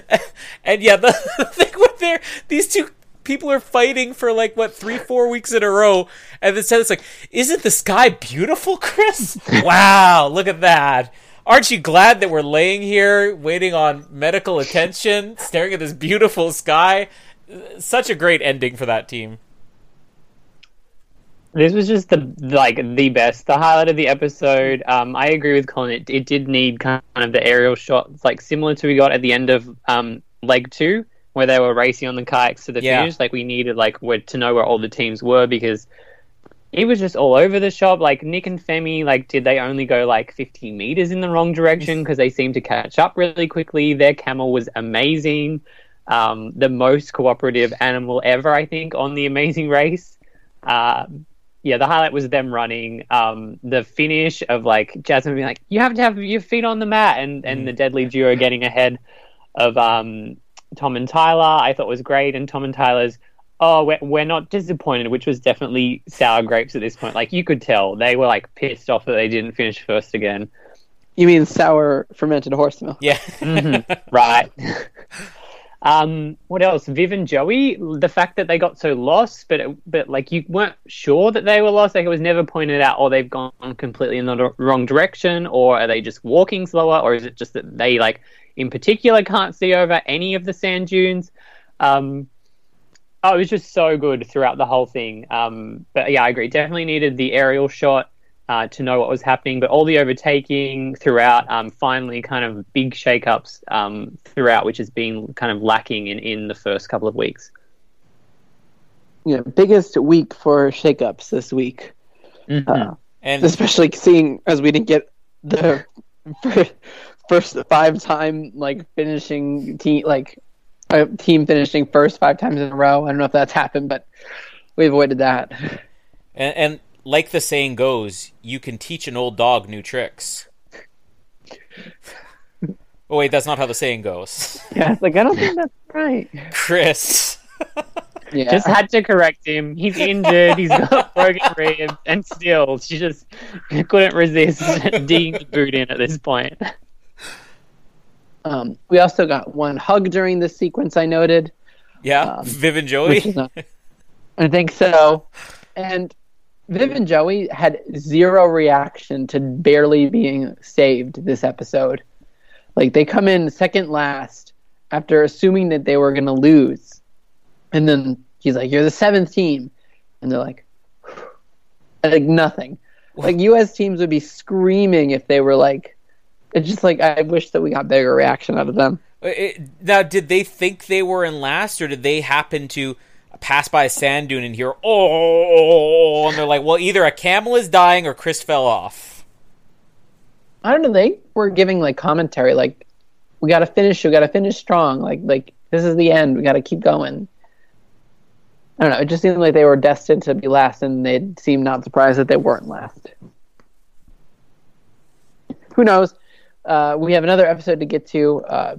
and yeah, the, the thing with there these two people are fighting for like what three, four weeks in a row, and instead it's like, isn't the sky beautiful, Chris? wow, look at that. Aren't you glad that we're laying here waiting on medical attention, staring at this beautiful sky? Such a great ending for that team. This was just the like the best, the highlight of the episode. Um, I agree with Colin. It, it did need kind of the aerial shots, like similar to we got at the end of um, leg two where they were racing on the kayaks to the yeah. finish. Like we needed like where, to know where all the teams were because it was just all over the shop. Like Nick and Femi, like did they only go like 50 meters in the wrong direction because they seemed to catch up really quickly. Their camel was amazing. Um, the most cooperative animal ever, I think, on the Amazing Race. Uh, yeah, the highlight was them running. Um, the finish of like Jasmine being like, "You have to have your feet on the mat," and and mm. the deadly duo getting ahead of um, Tom and Tyler, I thought was great, and Tom and Tyler's oh we're, we're not disappointed, which was definitely sour grapes at this point. Like you could tell they were like pissed off that they didn't finish first again. You mean sour fermented horse milk? Yeah, mm-hmm. right. Um, what else? Viv and Joey. The fact that they got so lost, but it, but like you weren't sure that they were lost. Like it was never pointed out, or oh, they've gone completely in the wrong direction, or are they just walking slower, or is it just that they like in particular can't see over any of the sand dunes. Um, oh, it was just so good throughout the whole thing. Um, but yeah, I agree. Definitely needed the aerial shot uh, to know what was happening, but all the overtaking throughout, um, finally, kind of big shakeups um, throughout, which has been kind of lacking in, in the first couple of weeks. Yeah, biggest week for shakeups this week. Mm-hmm. Uh, and especially seeing as we didn't get the first five time like finishing team like a team finishing first five times in a row. I don't know if that's happened, but we avoided that. And, and like the saying goes, you can teach an old dog new tricks. oh wait, that's not how the saying goes. Yeah, it's like I don't think that's right. Chris. yeah. Just had to correct him. He's injured. He's got broken ribs, and still, she just couldn't resist digging the boot in at this point. Um, we also got one hug during this sequence. I noted. Yeah, um, Viv and Joey. Not, I think so. And Viv and Joey had zero reaction to barely being saved this episode. Like they come in second last after assuming that they were going to lose, and then he's like, "You're the seventh team," and they're like, like nothing. Like U.S. teams would be screaming if they were like it's just like I wish that we got bigger reaction out of them. Uh, it, now, did they think they were in last, or did they happen to pass by a sand dune and hear oh, and they're like, well, either a camel is dying or Chris fell off. I don't know. They were giving like commentary, like we got to finish. We got to finish strong. Like like this is the end. We got to keep going. I don't know. It just seemed like they were destined to be last, and they seemed not surprised that they weren't last. Who knows? Uh, we have another episode to get to uh,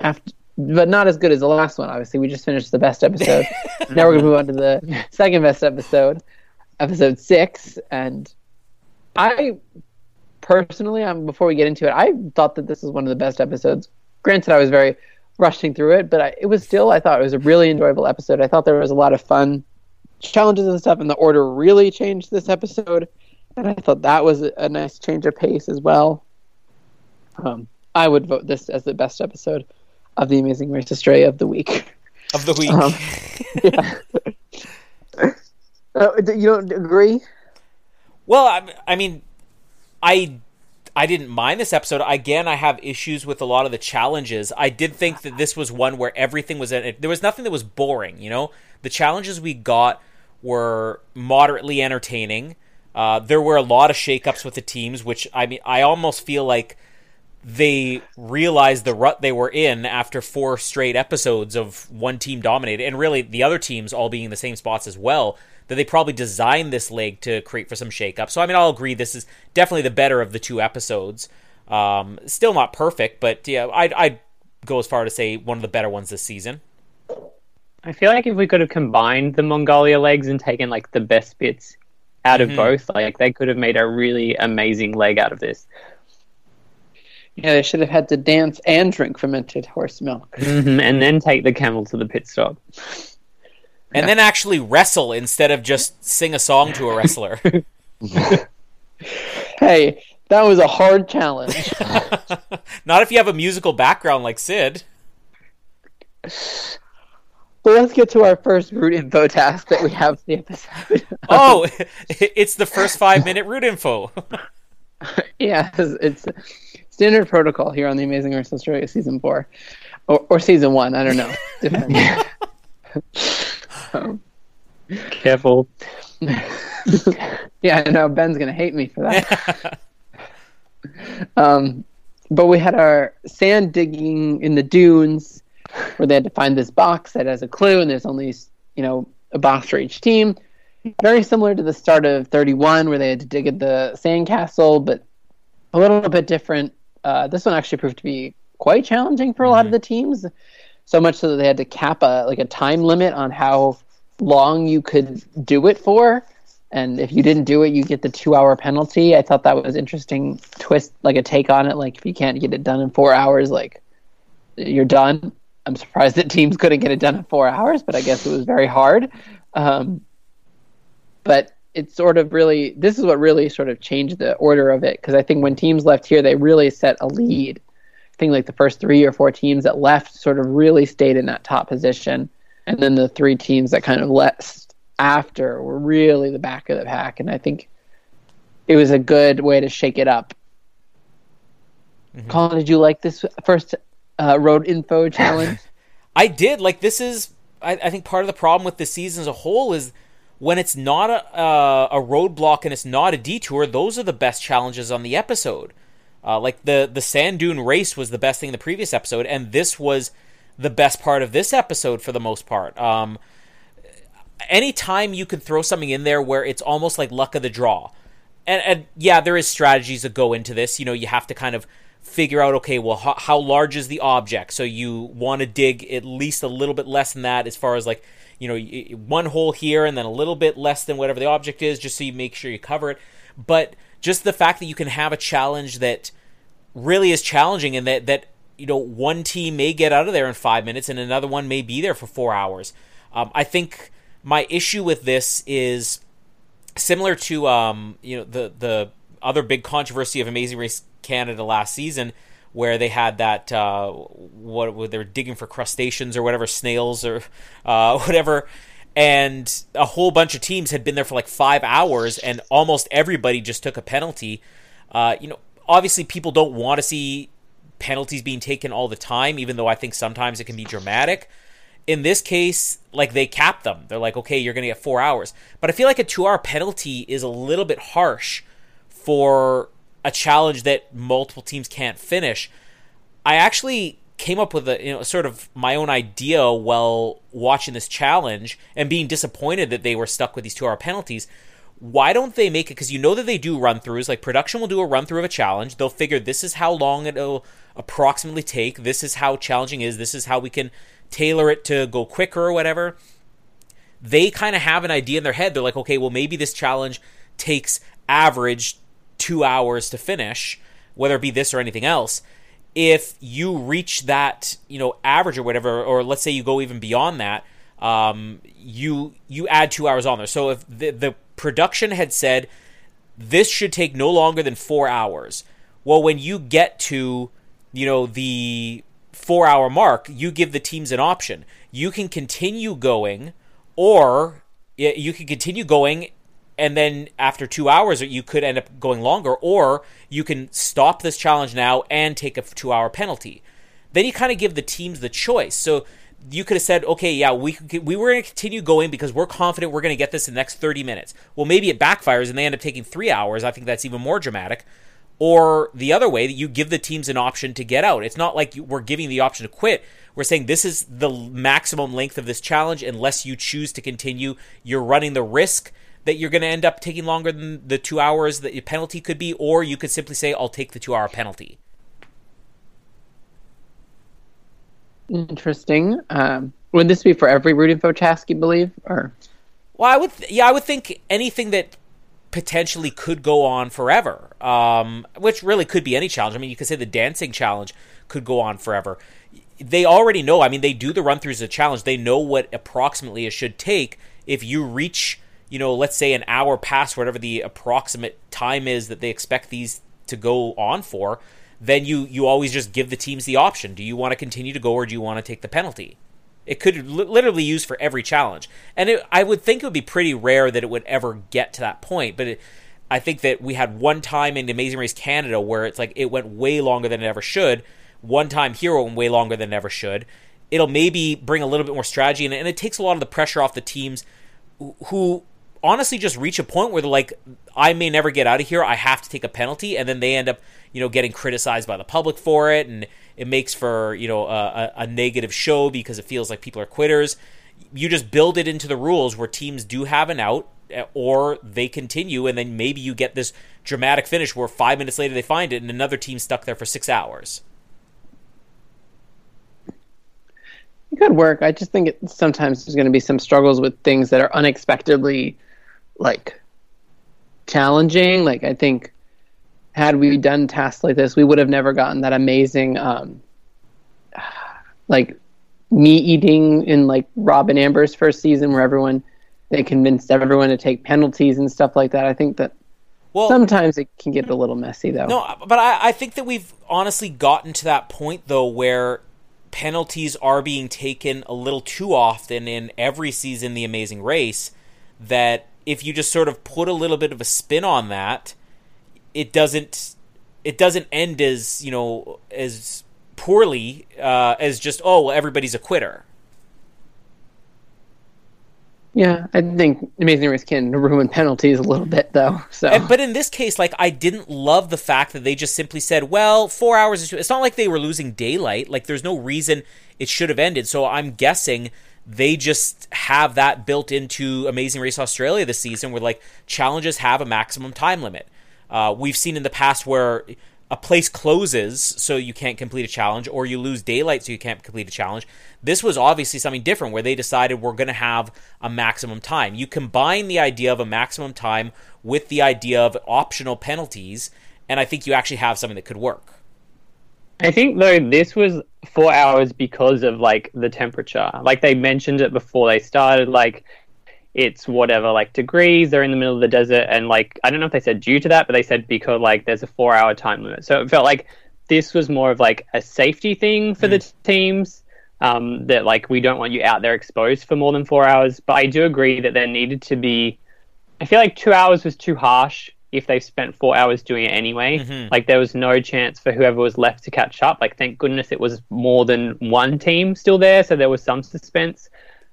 after, but not as good as the last one. Obviously, we just finished the best episode. now we're gonna move on to the second best episode, episode six. And I personally, um, before we get into it, I thought that this was one of the best episodes. Granted, I was very rushing through it, but I, it was still. I thought it was a really enjoyable episode. I thought there was a lot of fun challenges and stuff, and the order really changed this episode. And I thought that was a nice change of pace as well. Um, I would vote this as the best episode of the Amazing Race Australia of the week. Of the week. Um, yeah. uh, you don't agree? Well, I, I mean, I I didn't mind this episode. Again, I have issues with a lot of the challenges. I did think that this was one where everything was there was nothing that was boring. You know, the challenges we got were moderately entertaining. Uh, there were a lot of shakeups with the teams, which I mean, I almost feel like they realized the rut they were in after four straight episodes of one team dominated, and really the other teams all being in the same spots as well. That they probably designed this leg to create for some shakeup. So I mean, I'll agree this is definitely the better of the two episodes. Um, still not perfect, but yeah, I'd, I'd go as far to say one of the better ones this season. I feel like if we could have combined the Mongolia legs and taken like the best bits out of Mhm. both, like they could have made a really amazing leg out of this. Yeah, they should have had to dance and drink fermented horse milk. hmm And then take the camel to the pit stop. And then actually wrestle instead of just sing a song to a wrestler. Hey, that was a hard challenge. not if you have a musical background like Sid. but let's get to our first route info task that we have for the episode. Oh, it's the first five minute route info. yeah, it's, it's standard protocol here on the Amazing Race Australia season four, or, or season one. I don't know. Um, Careful. yeah, I know Ben's gonna hate me for that. Um, but we had our sand digging in the dunes, where they had to find this box that has a clue, and there's only you know a box for each team. Very similar to the start of 31, where they had to dig at the sandcastle, but a little bit different. Uh, this one actually proved to be quite challenging for a lot of the teams, so much so that they had to cap a like a time limit on how long you could do it for and if you didn't do it, you get the two hour penalty. I thought that was interesting twist, like a take on it. Like if you can't get it done in four hours, like you're done. I'm surprised that teams couldn't get it done in four hours, but I guess it was very hard. Um, but it's sort of really this is what really sort of changed the order of it because I think when teams left here, they really set a lead. I think like the first three or four teams that left sort of really stayed in that top position, and then the three teams that kind of left after were really the back of the pack, and I think it was a good way to shake it up. Colin, did you like this first uh, road info challenge? I did. Like this is, I, I think part of the problem with the season as a whole is when it's not a uh, a roadblock and it's not a detour. Those are the best challenges on the episode. Uh, like the the sand dune race was the best thing in the previous episode, and this was the best part of this episode for the most part. Um, anytime you can throw something in there where it's almost like luck of the draw, and, and yeah, there is strategies that go into this. You know, you have to kind of figure out okay well how, how large is the object so you want to dig at least a little bit less than that as far as like you know one hole here and then a little bit less than whatever the object is just so you make sure you cover it. But just the fact that you can have a challenge that really is challenging and that that you know one team may get out of there in five minutes and another one may be there for four hours. Um, i think my issue with this is similar to um, you know the the other big controversy of Amazing Race Canada last season, where they had that uh, what, they were digging for crustaceans or whatever snails or uh, whatever, and a whole bunch of teams had been there for like five hours, and almost everybody just took a penalty. Uh, you know, obviously people don't want to see penalties being taken all the time, even though I think sometimes it can be dramatic in this case, like they cap them. They're like, okay, you're to get four hours. But I feel like a two hour penalty is a little bit harsh for a challenge that multiple teams can't finish. I actually came up with a you know sort of my own idea while watching this challenge and being disappointed that they were stuck with these two hour penalties. Why don't they make it? Because you know that they do run throughs. Like production will do a run through of a challenge. They'll figure this is how long it'll approximately take. This is how challenging is. This is how we can tailor it to go quicker or whatever. They kind of have an idea in their head. They're like, okay, well maybe this challenge takes average two hours to finish, whether it be this or anything else. If you reach that, you know, average or whatever, or let's say you go even beyond that, um, you you add two hours on there. So if the the production had said this should take no longer than four hours, well, when you get to you know the four hour mark, you give the teams an option. You can continue going, or you can continue going and then after two hours you could end up going longer or you can stop this challenge now and take a two hour penalty. Then you kind of give the teams the choice. So you could have said okay yeah we we were going to continue going because we're confident we're going to get this in the next 30 minutes. Well maybe it backfires and they end up taking three hours. I think that's even more dramatic. Or the other way that you give the teams an option to get out. It's not like we're giving the option to quit. We're saying this is the maximum length of this challenge unless you choose to continue. You're running the risk that you're going to end up taking longer than the two hours that your penalty could be, or you could simply say, I'll take the two hour penalty. Interesting. Um, would this be for every route info task, you believe? Or Well, I would, th- yeah, I would think anything that potentially could go on forever, um, which really could be any challenge. I mean, you could say the dancing challenge could go on forever. They already know. I mean, they do the run throughs of challenge. They know what approximately it should take if you reach you know, let's say an hour past whatever the approximate time is that they expect these to go on for, then you you always just give the teams the option. Do you want to continue to go or do you want to take the penalty? It could li- literally use for every challenge, and it, I would think it would be pretty rare that it would ever get to that point. But it, I think that we had one time in Amazing Race Canada where it's like it went way longer than it ever should. One time here went way longer than it ever should. It'll maybe bring a little bit more strategy, and, and it takes a lot of the pressure off the teams who honestly just reach a point where they're like, I may never get out of here. I have to take a penalty, and then they end up, you know, getting criticized by the public for it, and it makes for you know a, a negative show because it feels like people are quitters. You just build it into the rules where teams do have an out, eh, or they continue, and then maybe you get this dramatic finish where five minutes later they find it, and another team stuck there for six hours. It could work. I just think it, sometimes there's going to be some struggles with things that are unexpectedly like challenging. Like I think had we done tasks like this, we would have never gotten that amazing um like me eating in like Rob and Amber's first season where everyone they convinced everyone to take penalties and stuff like that. I think that well, sometimes it can get a little messy though. No, but I, I think that we've honestly gotten to that point though where penalties are being taken a little too often in every season the amazing race that if you just sort of put a little bit of a spin on that, it doesn't it doesn't end as you know as poorly uh, as just oh well everybody's a quitter. Yeah, I think Amazing Race can ruin penalties a little bit, though. So, and, but in this case, like I didn't love the fact that they just simply said, "Well, four hours is." It's not like they were losing daylight. Like there's no reason it should have ended. So I'm guessing they just have that built into Amazing Race Australia this season, where like challenges have a maximum time limit. Uh, we've seen in the past where a place closes so you can't complete a challenge, or you lose daylight so you can't complete a challenge. This was obviously something different where they decided we're going to have a maximum time. You combine the idea of a maximum time with the idea of optional penalties, and I think you actually have something that could work. I think though this was four hours because of like the temperature. Like they mentioned it before they started. Like it's whatever like degrees. They're in the middle of the desert, and like I don't know if they said due to that, but they said because like there's a four hour time limit. So it felt like this was more of like a safety thing for mm. the teams. Um, that like we don't want you out there exposed for more than four hours. But I do agree that there needed to be. I feel like two hours was too harsh if they spent four hours doing it anyway. Mm-hmm. Like there was no chance for whoever was left to catch up. Like thank goodness it was more than one team still there, so there was some suspense.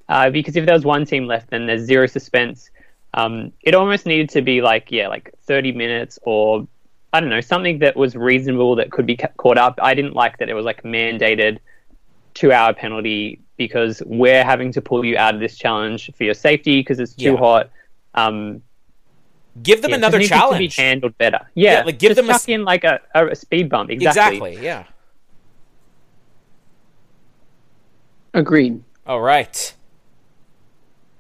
Uh, because if there was one team left, then there's zero suspense. Um, it almost needed to be like yeah, like 30 minutes or I don't know something that was reasonable that could be ca- caught up. I didn't like that it was like mandated two hour penalty because we're having to pull you out of this challenge for your safety because it's too yeah. hot. Um, Give them yeah, another challenge. To be handled better. Yeah, yeah like give them chuck a... in like a, a speed bump. Exactly. Exactly. Yeah. Agreed. All right.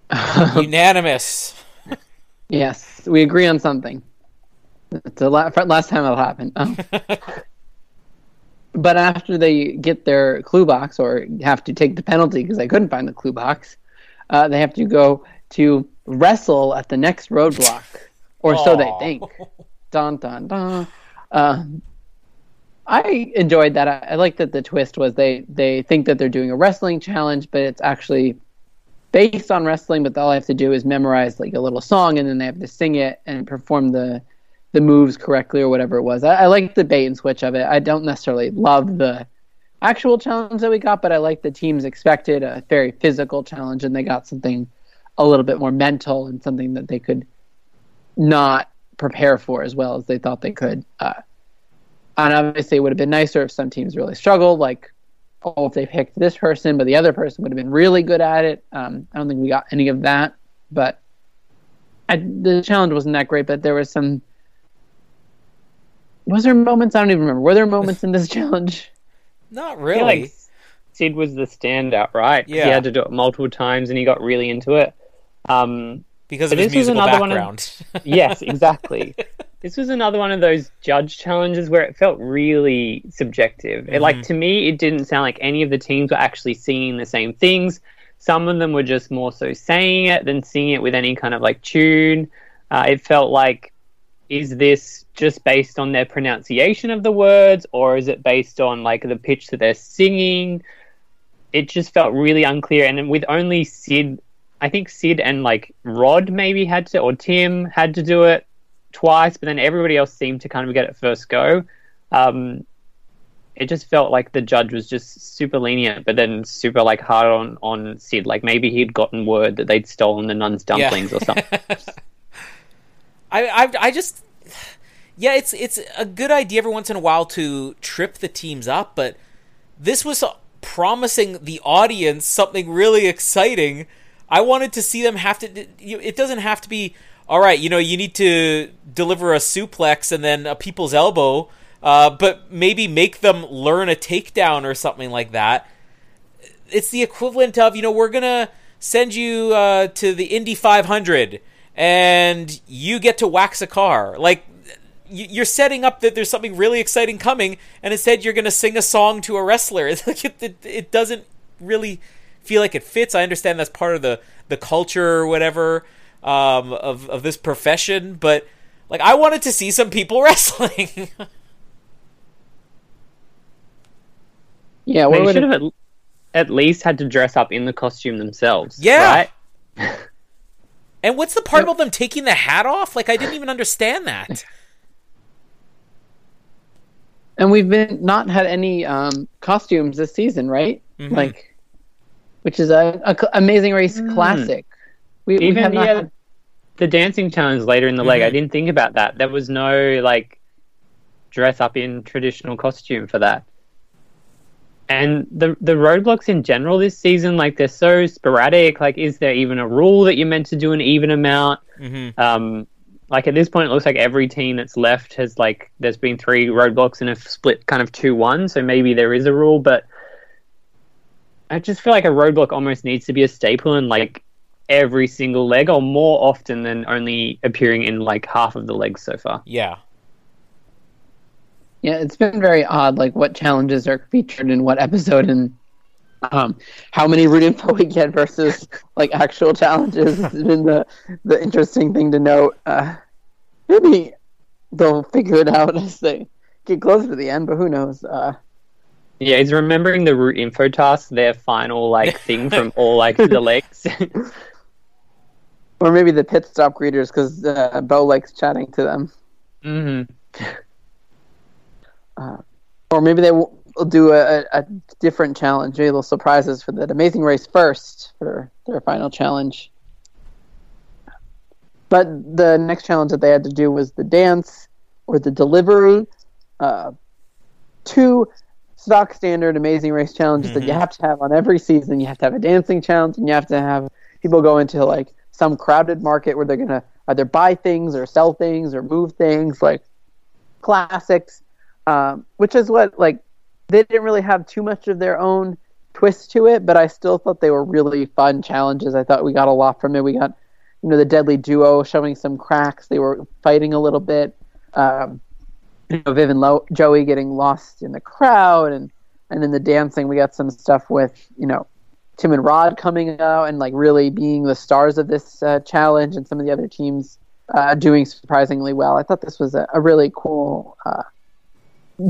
Unanimous. yes, we agree on something. It's the last time it'll happen. Um, but after they get their clue box or have to take the penalty because they couldn't find the clue box, uh, they have to go to wrestle at the next roadblock, or so they think. Dun dun dun. Um, I enjoyed that. I, I like that the twist was they they think that they're doing a wrestling challenge, but it's actually based on wrestling. But all I have to do is memorize like a little song, and then they have to sing it and perform the the moves correctly or whatever it was. I, I like the bait and switch of it. I don't necessarily love the actual challenge that we got, but I like the teams expected a very physical challenge, and they got something a little bit more mental and something that they could not prepare for as well as they thought they could. Uh, and obviously, it would have been nicer if some teams really struggled, like oh, if they picked this person, but the other person would have been really good at it. Um, I don't think we got any of that, but I, the challenge wasn't that great. But there was some. Was there moments? I don't even remember. Were there moments in this challenge? Not really. feel like Sid was the standout, right? 'Cause Yeah. He had to do it multiple times and he got really into it. Um, because of his this was another one of- yes, exactly. this was another one of those judge challenges where it felt really subjective. It, like to me, it didn't sound like any of the teams were actually singing the same things. Some of them were just more so saying it than singing it with any kind of like tune. Uh, it felt like, is this just based on their pronunciation of the words, or is it based on like the pitch that they're singing? It just felt really unclear. And with only Sid I think Sid and like Rod maybe had to, or Tim had to do it twice, but then everybody else seemed to kind of get it first go. Um, it just felt like the judge was just super lenient, but then super like hard on on Sid. Like maybe he'd gotten word that they'd stolen the nun's dumplings or something. I, I I just yeah, it's it's a good idea every once in a while to trip the teams up, but this was promising the audience something really exciting. I wanted to see them have to. It doesn't have to be all right. You know, you need to deliver a suplex and then a people's elbow, uh, but maybe make them learn a takedown or something like that it's the equivalent of you know we're gonna send you uh, to the Indy 500 and you get to wax a car like you're setting up that there's something really exciting coming and instead you're gonna sing a song to a wrestler it's like it, it, it doesn't really feel like it fits i understand that's part of the the culture or whatever um, of, of this profession but like i wanted to see some people wrestling Yeah, what they should have at, at least had to dress up in the costume themselves. Yeah. Right? and what's the part about them taking the hat off like i didn't even understand that and we've been not had any um, costumes this season, right? Mhm. Like, which is a, a cl- Amazing Race classic. We, we Even have not yeah, had- the dancing challenge later in the leg, I Mhm. didn't think about that. There was no like dress up in traditional costume for that. And the the roadblocks in general this season, like they're so sporadic. Like, is there even a rule that you're meant to do an even amount? mm-hmm. Um, like at this point, it looks like every team that's left has like there's been three roadblocks and a split kind of two one. So maybe there is a rule, but I just feel like a roadblock almost needs to be a staple in like every single leg, or more often than only appearing in like half of the legs so far. yeah Yeah, it's been very odd, like what challenges are featured in what episode and um, how many route info we get versus like actual challenges. It's been the the interesting thing to note. Uh, maybe they'll figure it out as they get closer to the end, but who knows? Uh, Yeah, he's remembering the route info task their final like thing from all like the legs? or maybe the pit stop greeters because uh, Beau likes chatting to them. hmm Or maybe they will will do a, a, a different challenge. Maybe they'll surprise us for that amazing race first for their final challenge. But the next challenge that they had to do was the dance or the delivery. Uh, two stock standard amazing race challenges that you have to have on every season. You have to have a dancing challenge, and you have to have people go into like some crowded market where they're gonna either buy things or sell things or move things, like classics. Um, which is what like they didn't really have too much of their own twist to it, but I still thought they were really fun challenges. I thought we got a lot from it. We got, you know, the deadly duo showing some cracks. They were fighting a little bit. Um, you know, Viv and Lo- Joey getting lost in the crowd, and and in the dancing, we got some stuff with you know Tim and Rod coming out and like really being the stars of this uh, challenge, and some of the other teams uh, doing surprisingly well. I thought this was a, a really cool uh,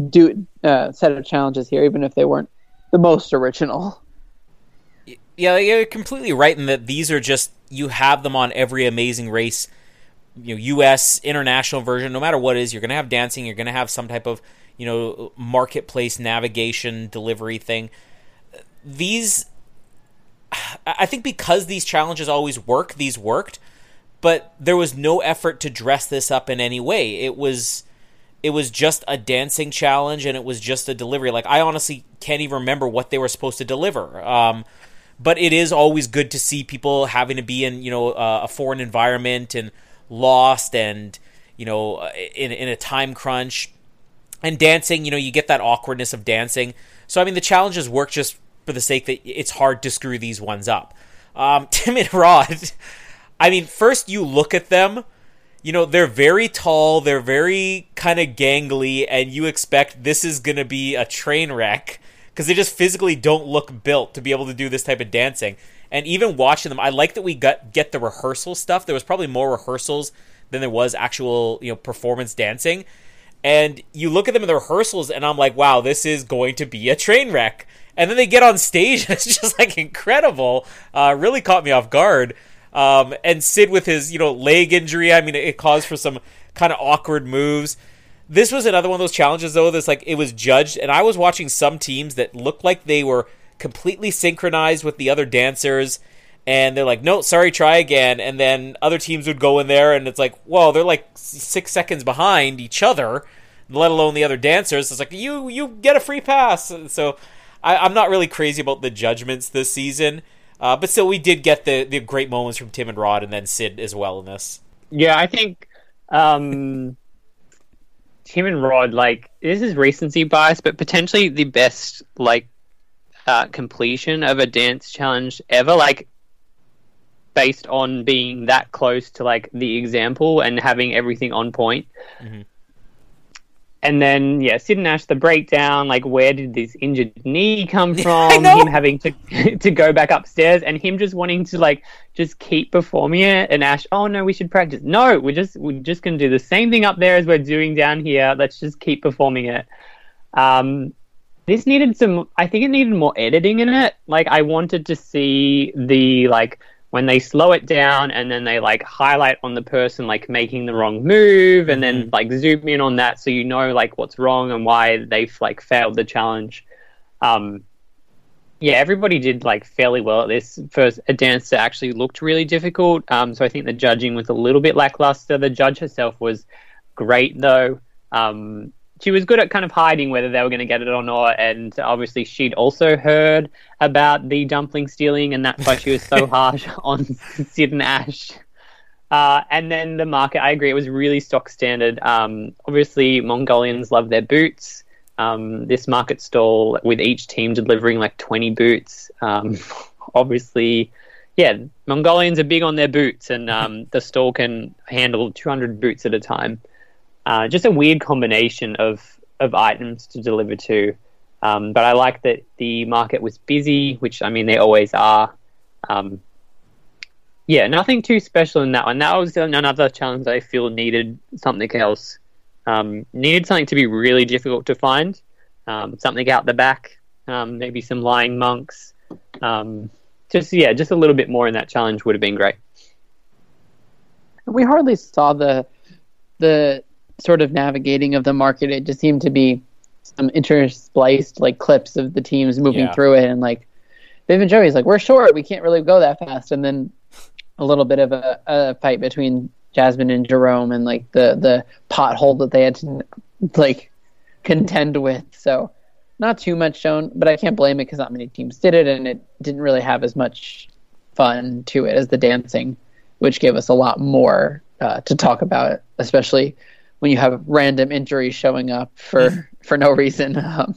do uh, set of challenges here, even if they weren't the most original. Yeah, you're completely right in that these are just you have them on every amazing race, you know, U.S. international version. No matter what is, you're going to have dancing. You're going to have some type of you know marketplace navigation delivery thing. These, I think, because these challenges always work, these worked, but there was no effort to dress this up in any way. It was it was just a dancing challenge and it was just a delivery. Like I honestly can't even remember what they were supposed to deliver. Um, but it is always good to see people having to be in you know uh, a foreign environment and lost and you know in in a time crunch and dancing. You know you get that awkwardness of dancing. So I mean the challenges work just for the sake that it's hard to screw these ones up. Um, Tim and Rod. I mean, first you look at them you know, they're very tall, they're very kind of gangly, and you expect this is going to be a train wreck because they just physically don't look built to be able to do this type of dancing. And even watching them, I like that we got get the rehearsal stuff. There was probably more rehearsals than there was actual, you know, performance dancing. And you look at them in the rehearsals, and I'm like, wow, this is going to be a train wreck. And then they get on stage, and it's just like incredible. Uh, really caught me off guard. Um, and Sid with his, you know, leg injury, I mean, it caused for some kind of awkward moves. This was another one of those challenges, though, that's like it was judged, and I was watching some teams that looked like they were completely synchronized with the other dancers, and they're like, no, sorry, try again. And then other teams would go in there, and it's like, whoa, they're like six seconds behind each other, let alone the other dancers. It's like, you, you get a free pass. So I, I'm not really crazy about the judgments this season. Uh, but still, we did get the, the great moments from Tim and Rod and then Sid as well in this. Yeah, I think um, Tim and Rod, like, this is recency bias, but potentially the best, like, uh, completion of a dance challenge ever. Like, based on being that close to, like, the example and having everything on point. Mm-hmm and then yeah, Sid and Ash the breakdown, like where did this injured knee come from? him having to to go back upstairs and him just wanting to like just keep performing it and Ash, oh no, we should practice. No, we're just we're just gonna do the same thing up there as we're doing down here. Let's just keep performing it. Um this needed some I think it needed more editing in it. Like I wanted to see the like when they slow it down and then they like highlight on the person like making the wrong move and then mm-hmm. like zoom in on that so you know like what's wrong and why they've like failed the challenge um yeah everybody did like fairly well at this first a dance that actually looked really difficult um so i think the judging was a little bit lackluster the judge herself was great though um she was good at kind of hiding whether they were going to get it or not. And obviously, she'd also heard about the dumpling stealing, and that's why she was so harsh on Sid and Ash. Uh, and then the market, I agree, it was really stock standard. Um, obviously, Mongolians love their boots. Um, this market stall, with each team delivering like 20 boots. Um, obviously, yeah, Mongolians are big on their boots, and um, the stall can handle 200 boots at a time. Uh, just a weird combination of of items to deliver to. Um, but I like that the market was busy, which I mean they always are. Um, yeah, nothing too special in that one. That was another challenge I feel needed something else. Um, needed something to be really difficult to find. Um, something out the back, um, maybe some lying monks. Um, just yeah, just a little bit more in that challenge would have been great. We hardly saw the the sort of navigating of the market, it just seemed to be some interspliced like clips of the teams moving yeah. through it, and like Viv and Joey's like, "We're short, we can't really go that fast," and then a little bit of a, a fight between Jasmine and Jerome, and like the the pothole that they had to like contend with. So not too much shown, but I can't blame it because not many teams did it, and it didn't really have as much fun to it as the dancing, which gave us a lot more uh, to talk about, especially when you have random injuries showing up for for no reason. Um,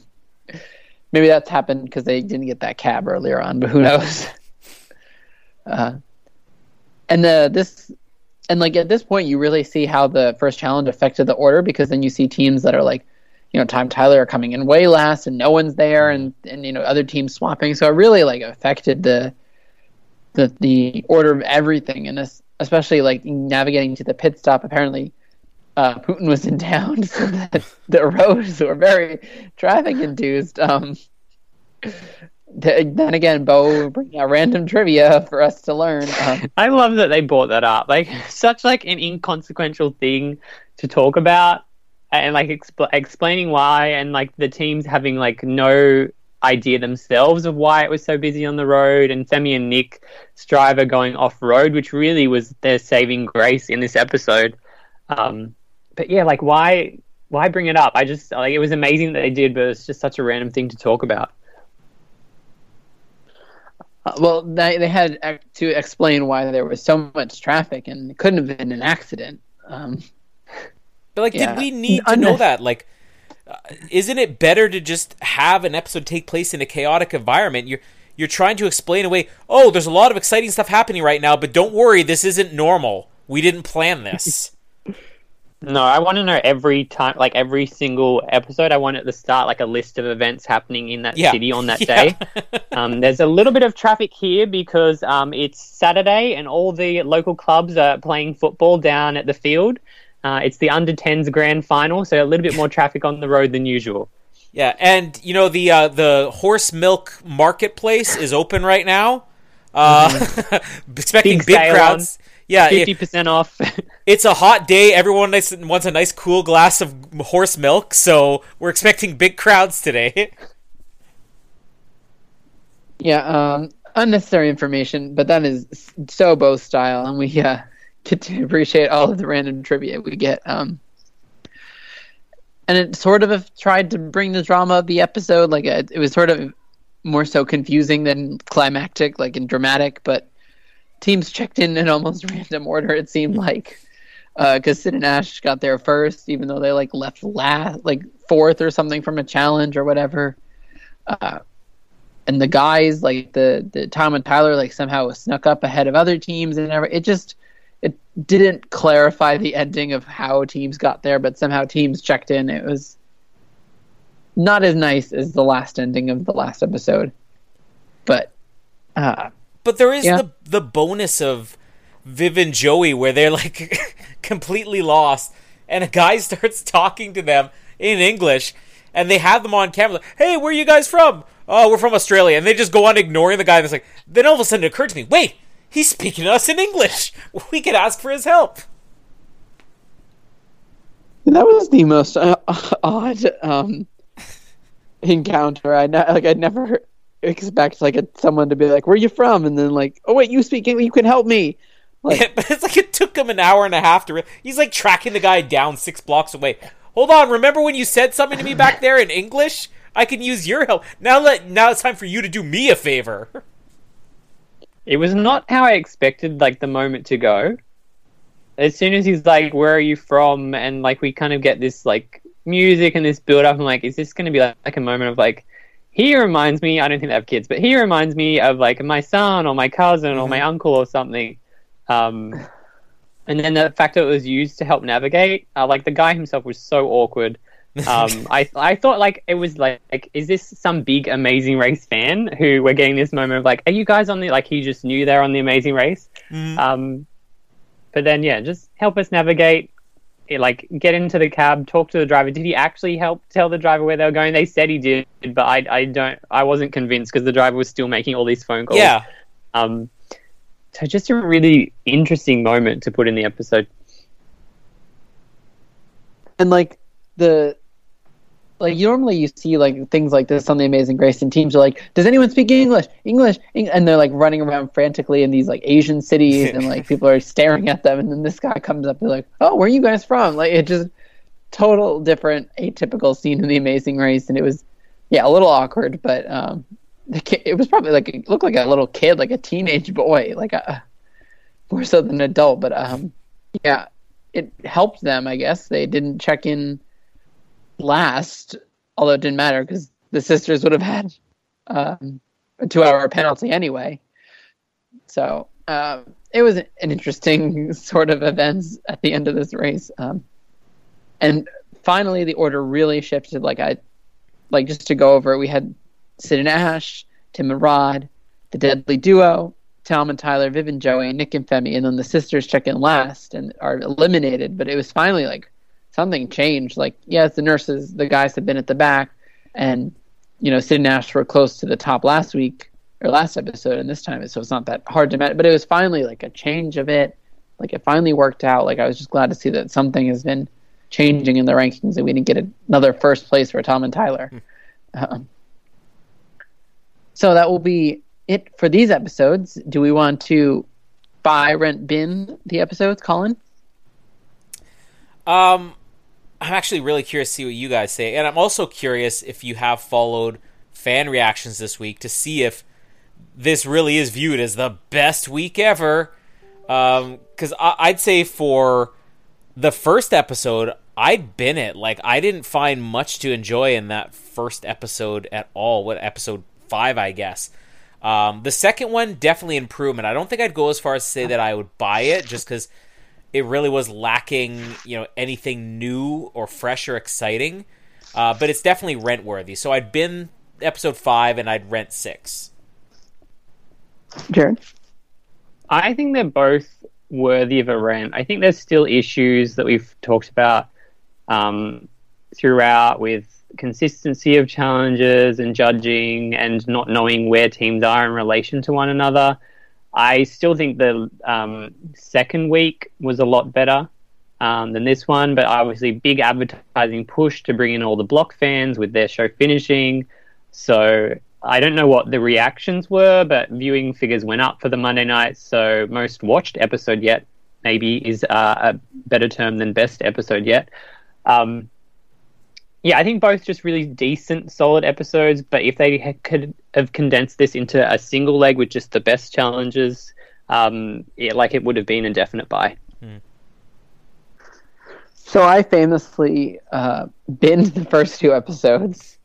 maybe that's happened because they didn't get that cab earlier on, but who knows? Uh, and the this and like at this point, you really see how the first challenge affected the order because then you see teams that are like, you know Tom Tyler are coming in way last and no one's there and and you know other teams swapping so it really like affected the the the order of everything and especially like navigating to the pit stop apparently uh, Putin was in town so that the roads were very traffic induced um, then again, Beau bringing out random trivia for us to learn. Um, I love that they brought that up. Like such like an inconsequential thing to talk about, and like expl- explaining why, and like the teams having like no idea themselves of why it was so busy on the road, and Femi and Nick Stryver going off road, which really was their saving grace in this episode. Um, but yeah, like why why bring it up? I just like it was amazing that they did, but it's just such a random thing to talk about. Uh, well, they, they had to explain why there was so much traffic and it couldn't have been an accident. Um, but like, yeah. did we need to know that? Like, uh, isn't it better to just have an episode take place in a chaotic environment? You're you're trying to explain away. Oh, there's a lot of exciting stuff happening right now, but don't worry, this isn't normal. We didn't plan this. No, I want to know every time, like every single episode. I want at the start like a list of events happening in that yeah. city on that yeah. day. um, there's a little bit of traffic here because um, it's Saturday and all the local clubs are playing football down at the field. Uh, it's the under 10s grand final, so a little bit more traffic on the road than usual. Yeah, and you know the uh, the horse milk marketplace is open right now. Uh, mm-hmm. expecting big, big crowds. On. Yeah, fifty percent off. it's a hot day. Everyone wants a nice cool glass of horse milk, so we're expecting big crowds today. yeah, um, unnecessary information, but that is so Beau style, and we uh, get to appreciate all of the random trivia we get. Um, and it sort of tried to bring the drama of the episode. Like it, it was sort of more so confusing than climactic, like and dramatic, but teams checked in in almost random order. It seemed like because uh, Sid and Ash got there first, even though they like left last, like fourth or something from a challenge or whatever. Uh, and the guys, like the the Tom and Tyler, like somehow snuck up ahead of other teams and everything. It just it didn't clarify the ending of how teams got there, but somehow teams checked in. It was not as nice as the last ending of the last episode, but uh, but there is yeah. the the bonus of Viv and Joey where they're like completely lost, and a guy starts talking to them in English, and they have them on camera. Like, hey, where are you guys from? Oh, we're from Australia, and they just go on ignoring the guy. And it's like, then all of a sudden it occurred to me, wait, he's speaking to us in English. We could ask for his help. That was the most uh, odd um, encounter. I ne- like. I'd never expect like a, someone to be like, "Where are you from?" and then like, "Oh wait, you speak English. You can help me." Like, yeah, but it's like it took him an hour and a half to. Re- He's like tracking the guy down six blocks away. Hold on, remember when you said something to me back there in English? I can use your help. Now let now it's time for you to do me a favor. It was not how I expected like the moment to go. As soon as he's like, "Where are you from?" and like we kind of get this like music and this build up, I'm like, is this going to be like, like a moment of like he reminds me i don't think they have kids but he reminds me of like my son or my cousin mm-hmm. or my mm-hmm. uncle or something um, and then the fact that it was used to help navigate uh, like the guy himself was so awkward um, I I thought like it was like, like is this some big Amazing Race fan who we're getting this moment of like are you guys on the like he just knew they're on the Amazing Race, mm. um, but then yeah just help us navigate like get into the cab, talk to the driver. Did he actually help tell the driver where they were going? They said he did, but I, I don't, I wasn't convinced because the driver was still making all these phone calls. Yeah. Um, so just a really interesting moment to put in the episode. And like the like normally you see like things like this on the Amazing Race, and teams are like, "Does anyone speak English? English?" And they're like running around frantically in these like Asian cities, and like people are staring at them. And then this guy comes up, and like, "Oh, where are you guys from?" Like it just total different, atypical scene in the Amazing Race, and it was yeah a little awkward, but um, kid, it was probably like it looked like a little kid, like a teenage boy, like a more so than an adult. But um, yeah, it helped them, I guess. They didn't check in last, although it didn't matter because the sisters would have had um, a two-hour penalty anyway. So uh, it was an interesting sort of events at the end of this race, um, and finally the order really shifted. Like I, like just to go over we had Sid and Ash, Tim and Rod, the Deadly Duo, Tom and Tyler, Viv and Joey, Nick and Femi, and then the sisters check in last and are eliminated. But it was finally like something changed. Like yes, the nurses, the guys have been at the back, and you know Sid and Ash were close to the top last week or last episode, and this time so it's not that hard to match. But it was finally like a change of it. Like it finally worked out. Like I was just glad to see that something has been changing in the rankings, and we didn't get another first place for Tom and Tyler. Um, so that will be it for these episodes. Do we want to buy, rent, bin the episodes, Colin? Um, I'm actually really curious to see what you guys say, and I'm also curious if you have followed fan reactions this week to see if this really is viewed as the best week ever. Because um, I'd say for the first episode, I'd been it. Like I didn't find much to enjoy in that first episode at all. What episode five, I guess. Um, the second one definitely improvement. I don't think I'd go as far as to say that I would buy it, just because it really was lacking, you know, anything new or fresh or exciting. Uh, but it's definitely rent worthy. So I'd been episode five, and I'd rent six. Jared, I think they're both worthy of a rent. I think there's still issues that we've talked about um, throughout with consistency of challenges and judging and not knowing where teams are in relation to one another. I still think the um, second week was a lot better um, than this one, but obviously big advertising push to bring in all the block fans with their show finishing. So I don't know what the reactions were, but viewing figures went up for the Monday night. So most watched episode yet maybe is uh, a better term than best episode yet. Um, yeah, I think both just really decent, solid episodes. But if they had, could have condensed this into a single leg with just the best challenges, um, yeah, like it would have been a definite buy. Hmm. So I famously uh, binned the first two episodes,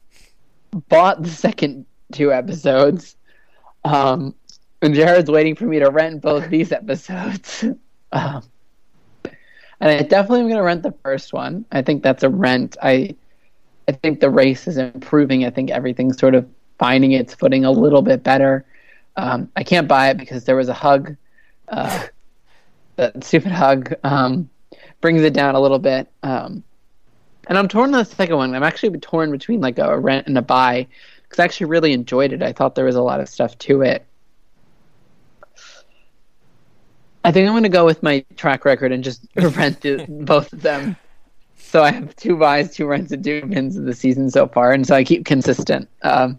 bought the second two episodes, um, and Jared's waiting for me to rent both these episodes. um, and I definitely am going to rent the first one. I think that's a rent. I I think the race is improving. I think everything's sort of finding its footing a little bit better. Um, I can't buy it because there was a hug. Uh, that stupid hug um, brings it down a little bit. Um, and I'm torn on the second one. I'm actually torn between like a rent and a buy because I actually really enjoyed it. I thought there was a lot of stuff to it. I think I'm going to go with my track record and just rent both of them. So I have two buys, two runs, and two wins of the season so far, and so I keep consistent. Um,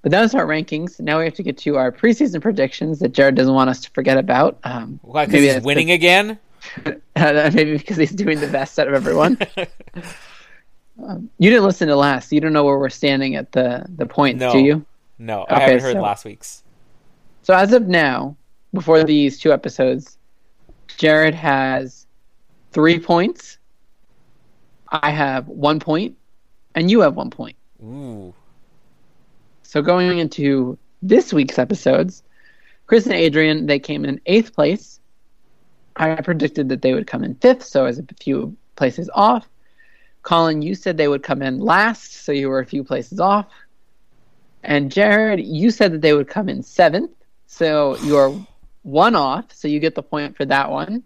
but that was our rankings. Now we have to get to our preseason predictions that Jared doesn't want us to forget about. Um, Why? Because he's winning the, again. maybe because he's doing the best out of everyone. um, you didn't listen to last. you don't know where we're standing at the the points, no, do you? No, I haven't heard so, last week's. So as of now, before these two episodes, Jared has three points. I have one point, and you have one point. Ooh. So going into this week's episodes, Chris and Adrian they came in eighth place. I predicted that they would come in fifth, so I was a few places off. Colin, you said they would come in last, so you were a few places off. And Jared, you said that they would come in seventh, so you're one off, so you get the point for that one.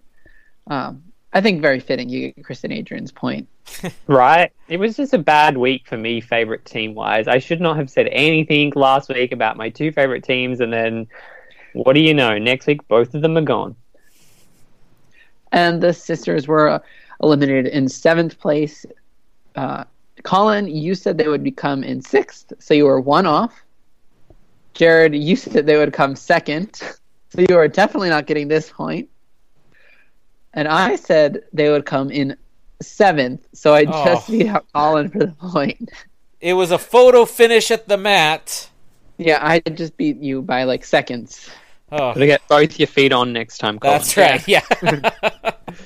Um, I think very fitting. You get Chris and Adrian's point. right. It was just a bad week for me, favorite team wise. I should not have said anything last week about my two favorite teams, and then what do you know? Next week, both of them are gone. And the sisters were eliminated in seventh place. Uh, Colin, you said they would become in sixth, so you were one off. Jared, you said they would come second, so you are definitely not getting this point and I said they would come in seventh, so I oh. just beat out Colin for the point. It was a photo finish at the mat. Yeah, I just beat you by like seconds. Oh, to get both your feet on next time. Colin. That's right. Yeah.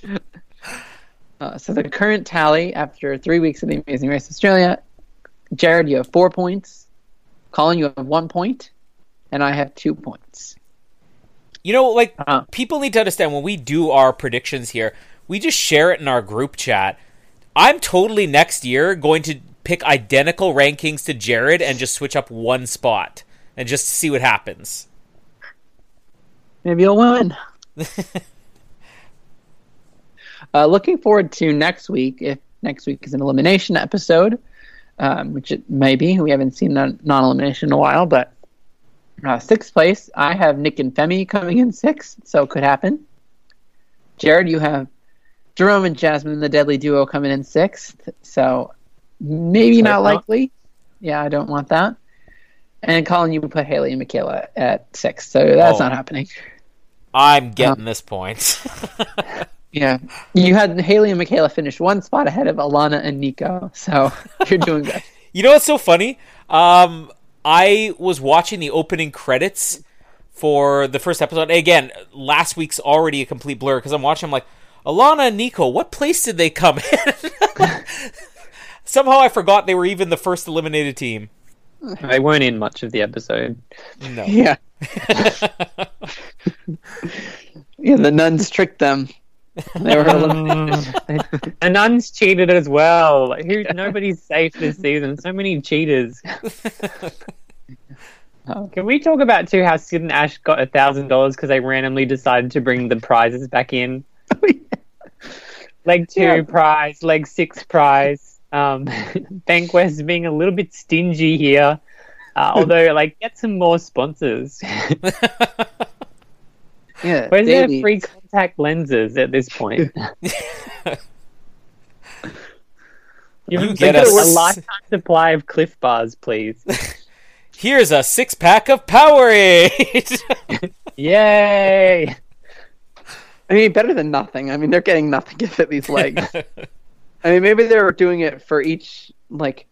uh, so the current tally after three weeks of the Amazing Race Australia, Jared, you have four points. Colin, you have one point, and I have two points. You know, like uh people need to understand when we do our predictions here, we just share it in our group chat. I'm totally next year going to pick identical rankings to Jared and just switch up one spot and just see what happens. Maybe you'll win. uh, looking forward to next week. If next week is an elimination episode, um, which it may be. We haven't seen non elimination in a while, but uh, sixth place, I have Nick and Femi coming in sixth, so it could happen. Jared, you have Jerome and Jasmine, the deadly duo, coming in sixth, so maybe not likely. Yeah, I don't want that. And Colin, you put Haley and Michaela at sixth, so that's Oh. not happening. I'm getting this point. Yeah, you had Haley and Michaela finish one spot ahead of Alana and Nico, so you're doing good. You know what's so funny? Um, I was watching the opening credits for the first episode. Again, last week's already a complete blur because I'm watching. I'm like, Alana and Nico, what place did they come in? Somehow I forgot they were even the first eliminated team. They weren't in much of the episode. No. Yeah, yeah. The nuns tricked them. They were eliminated. the nuns cheated as well. Who? Nobody's safe this season. So many cheaters. Can we talk about too how Sid and Ash got a thousand dollars because they randomly decided to bring the prizes back in? Leg two Yeah. prize, leg six prize. Um, Banquest being a little bit stingy here. Uh, although, like, get some more sponsors. Yeah, Where's their Davey. free contact lenses at this point? You, You you get get a, lifetime supply of Clif Bars, please. Here's a six pack of Powerade. Yay! I mean, better than nothing. I mean, they're getting nothing to fit these legs. I mean, maybe they're doing it for each like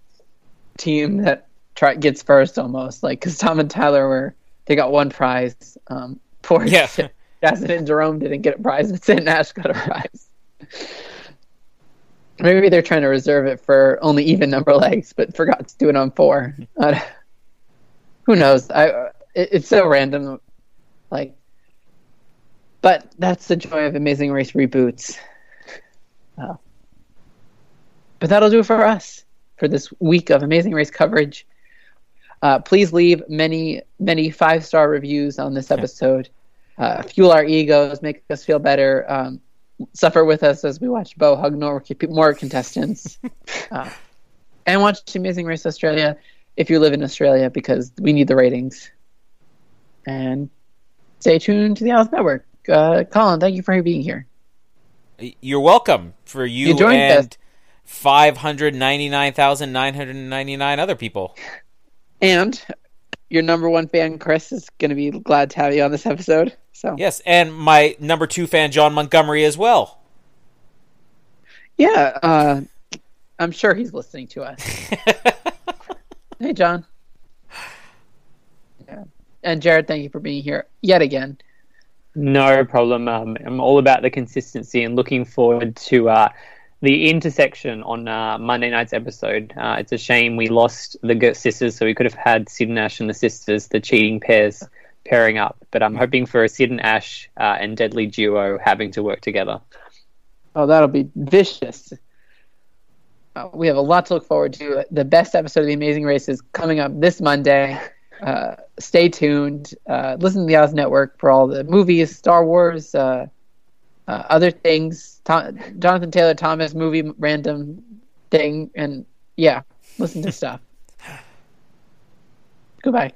team that try gets first, almost like because Tom and Tyler were they got one prize. Um, poor Yeah. Jasmine and Jerome didn't get a prize, but Sid and Ash got a prize. Maybe they're trying to reserve it for only even number legs, but forgot to do it on four. Uh, who knows? I it, it's so random, like. But that's the joy of Amazing Race reboots. Uh, but that'll do it for us for this week of Amazing Race coverage. Uh, please leave many, many five star reviews on this episode. Uh, fuel our egos, make us feel better. Um, suffer with us as we watch Beau hug more, more contestants. uh, and watch Amazing Race Australia if you live in Australia because we need the ratings. And stay tuned to the Oz Network. Uh, Colin, thank you for being here. You're welcome for you, You joined and five hundred ninety nine thousand nine hundred ninety nine other people. And your number one fan, Chris, is going to be glad to have you on this episode. So Yes, and my number two fan, John Montgomery, as well. yeah, uh, I'm sure he's listening to us. hey, John. Yeah. And Jared, thank you for being here yet again. No problem. Um, I'm all about the consistency and looking forward to uh, the intersection on uh, Monday night's episode. Uh, it's a shame we lost the Gert sisters, so we could have had Sid and Ash and the sisters, the cheating pairs, pairing up. But I'm hoping for a Sid and Ash uh, and Deadly duo having to work together. Oh, that'll be vicious. Uh, we have a lot to look forward to. The best episode of The Amazing Race is coming up this Monday. Uh, stay tuned. Uh, listen to the Oz Network for all the movies, Star Wars, uh, uh, other things. Tom- Jonathan Taylor Thomas movie random thing, and yeah, listen to stuff. Goodbye.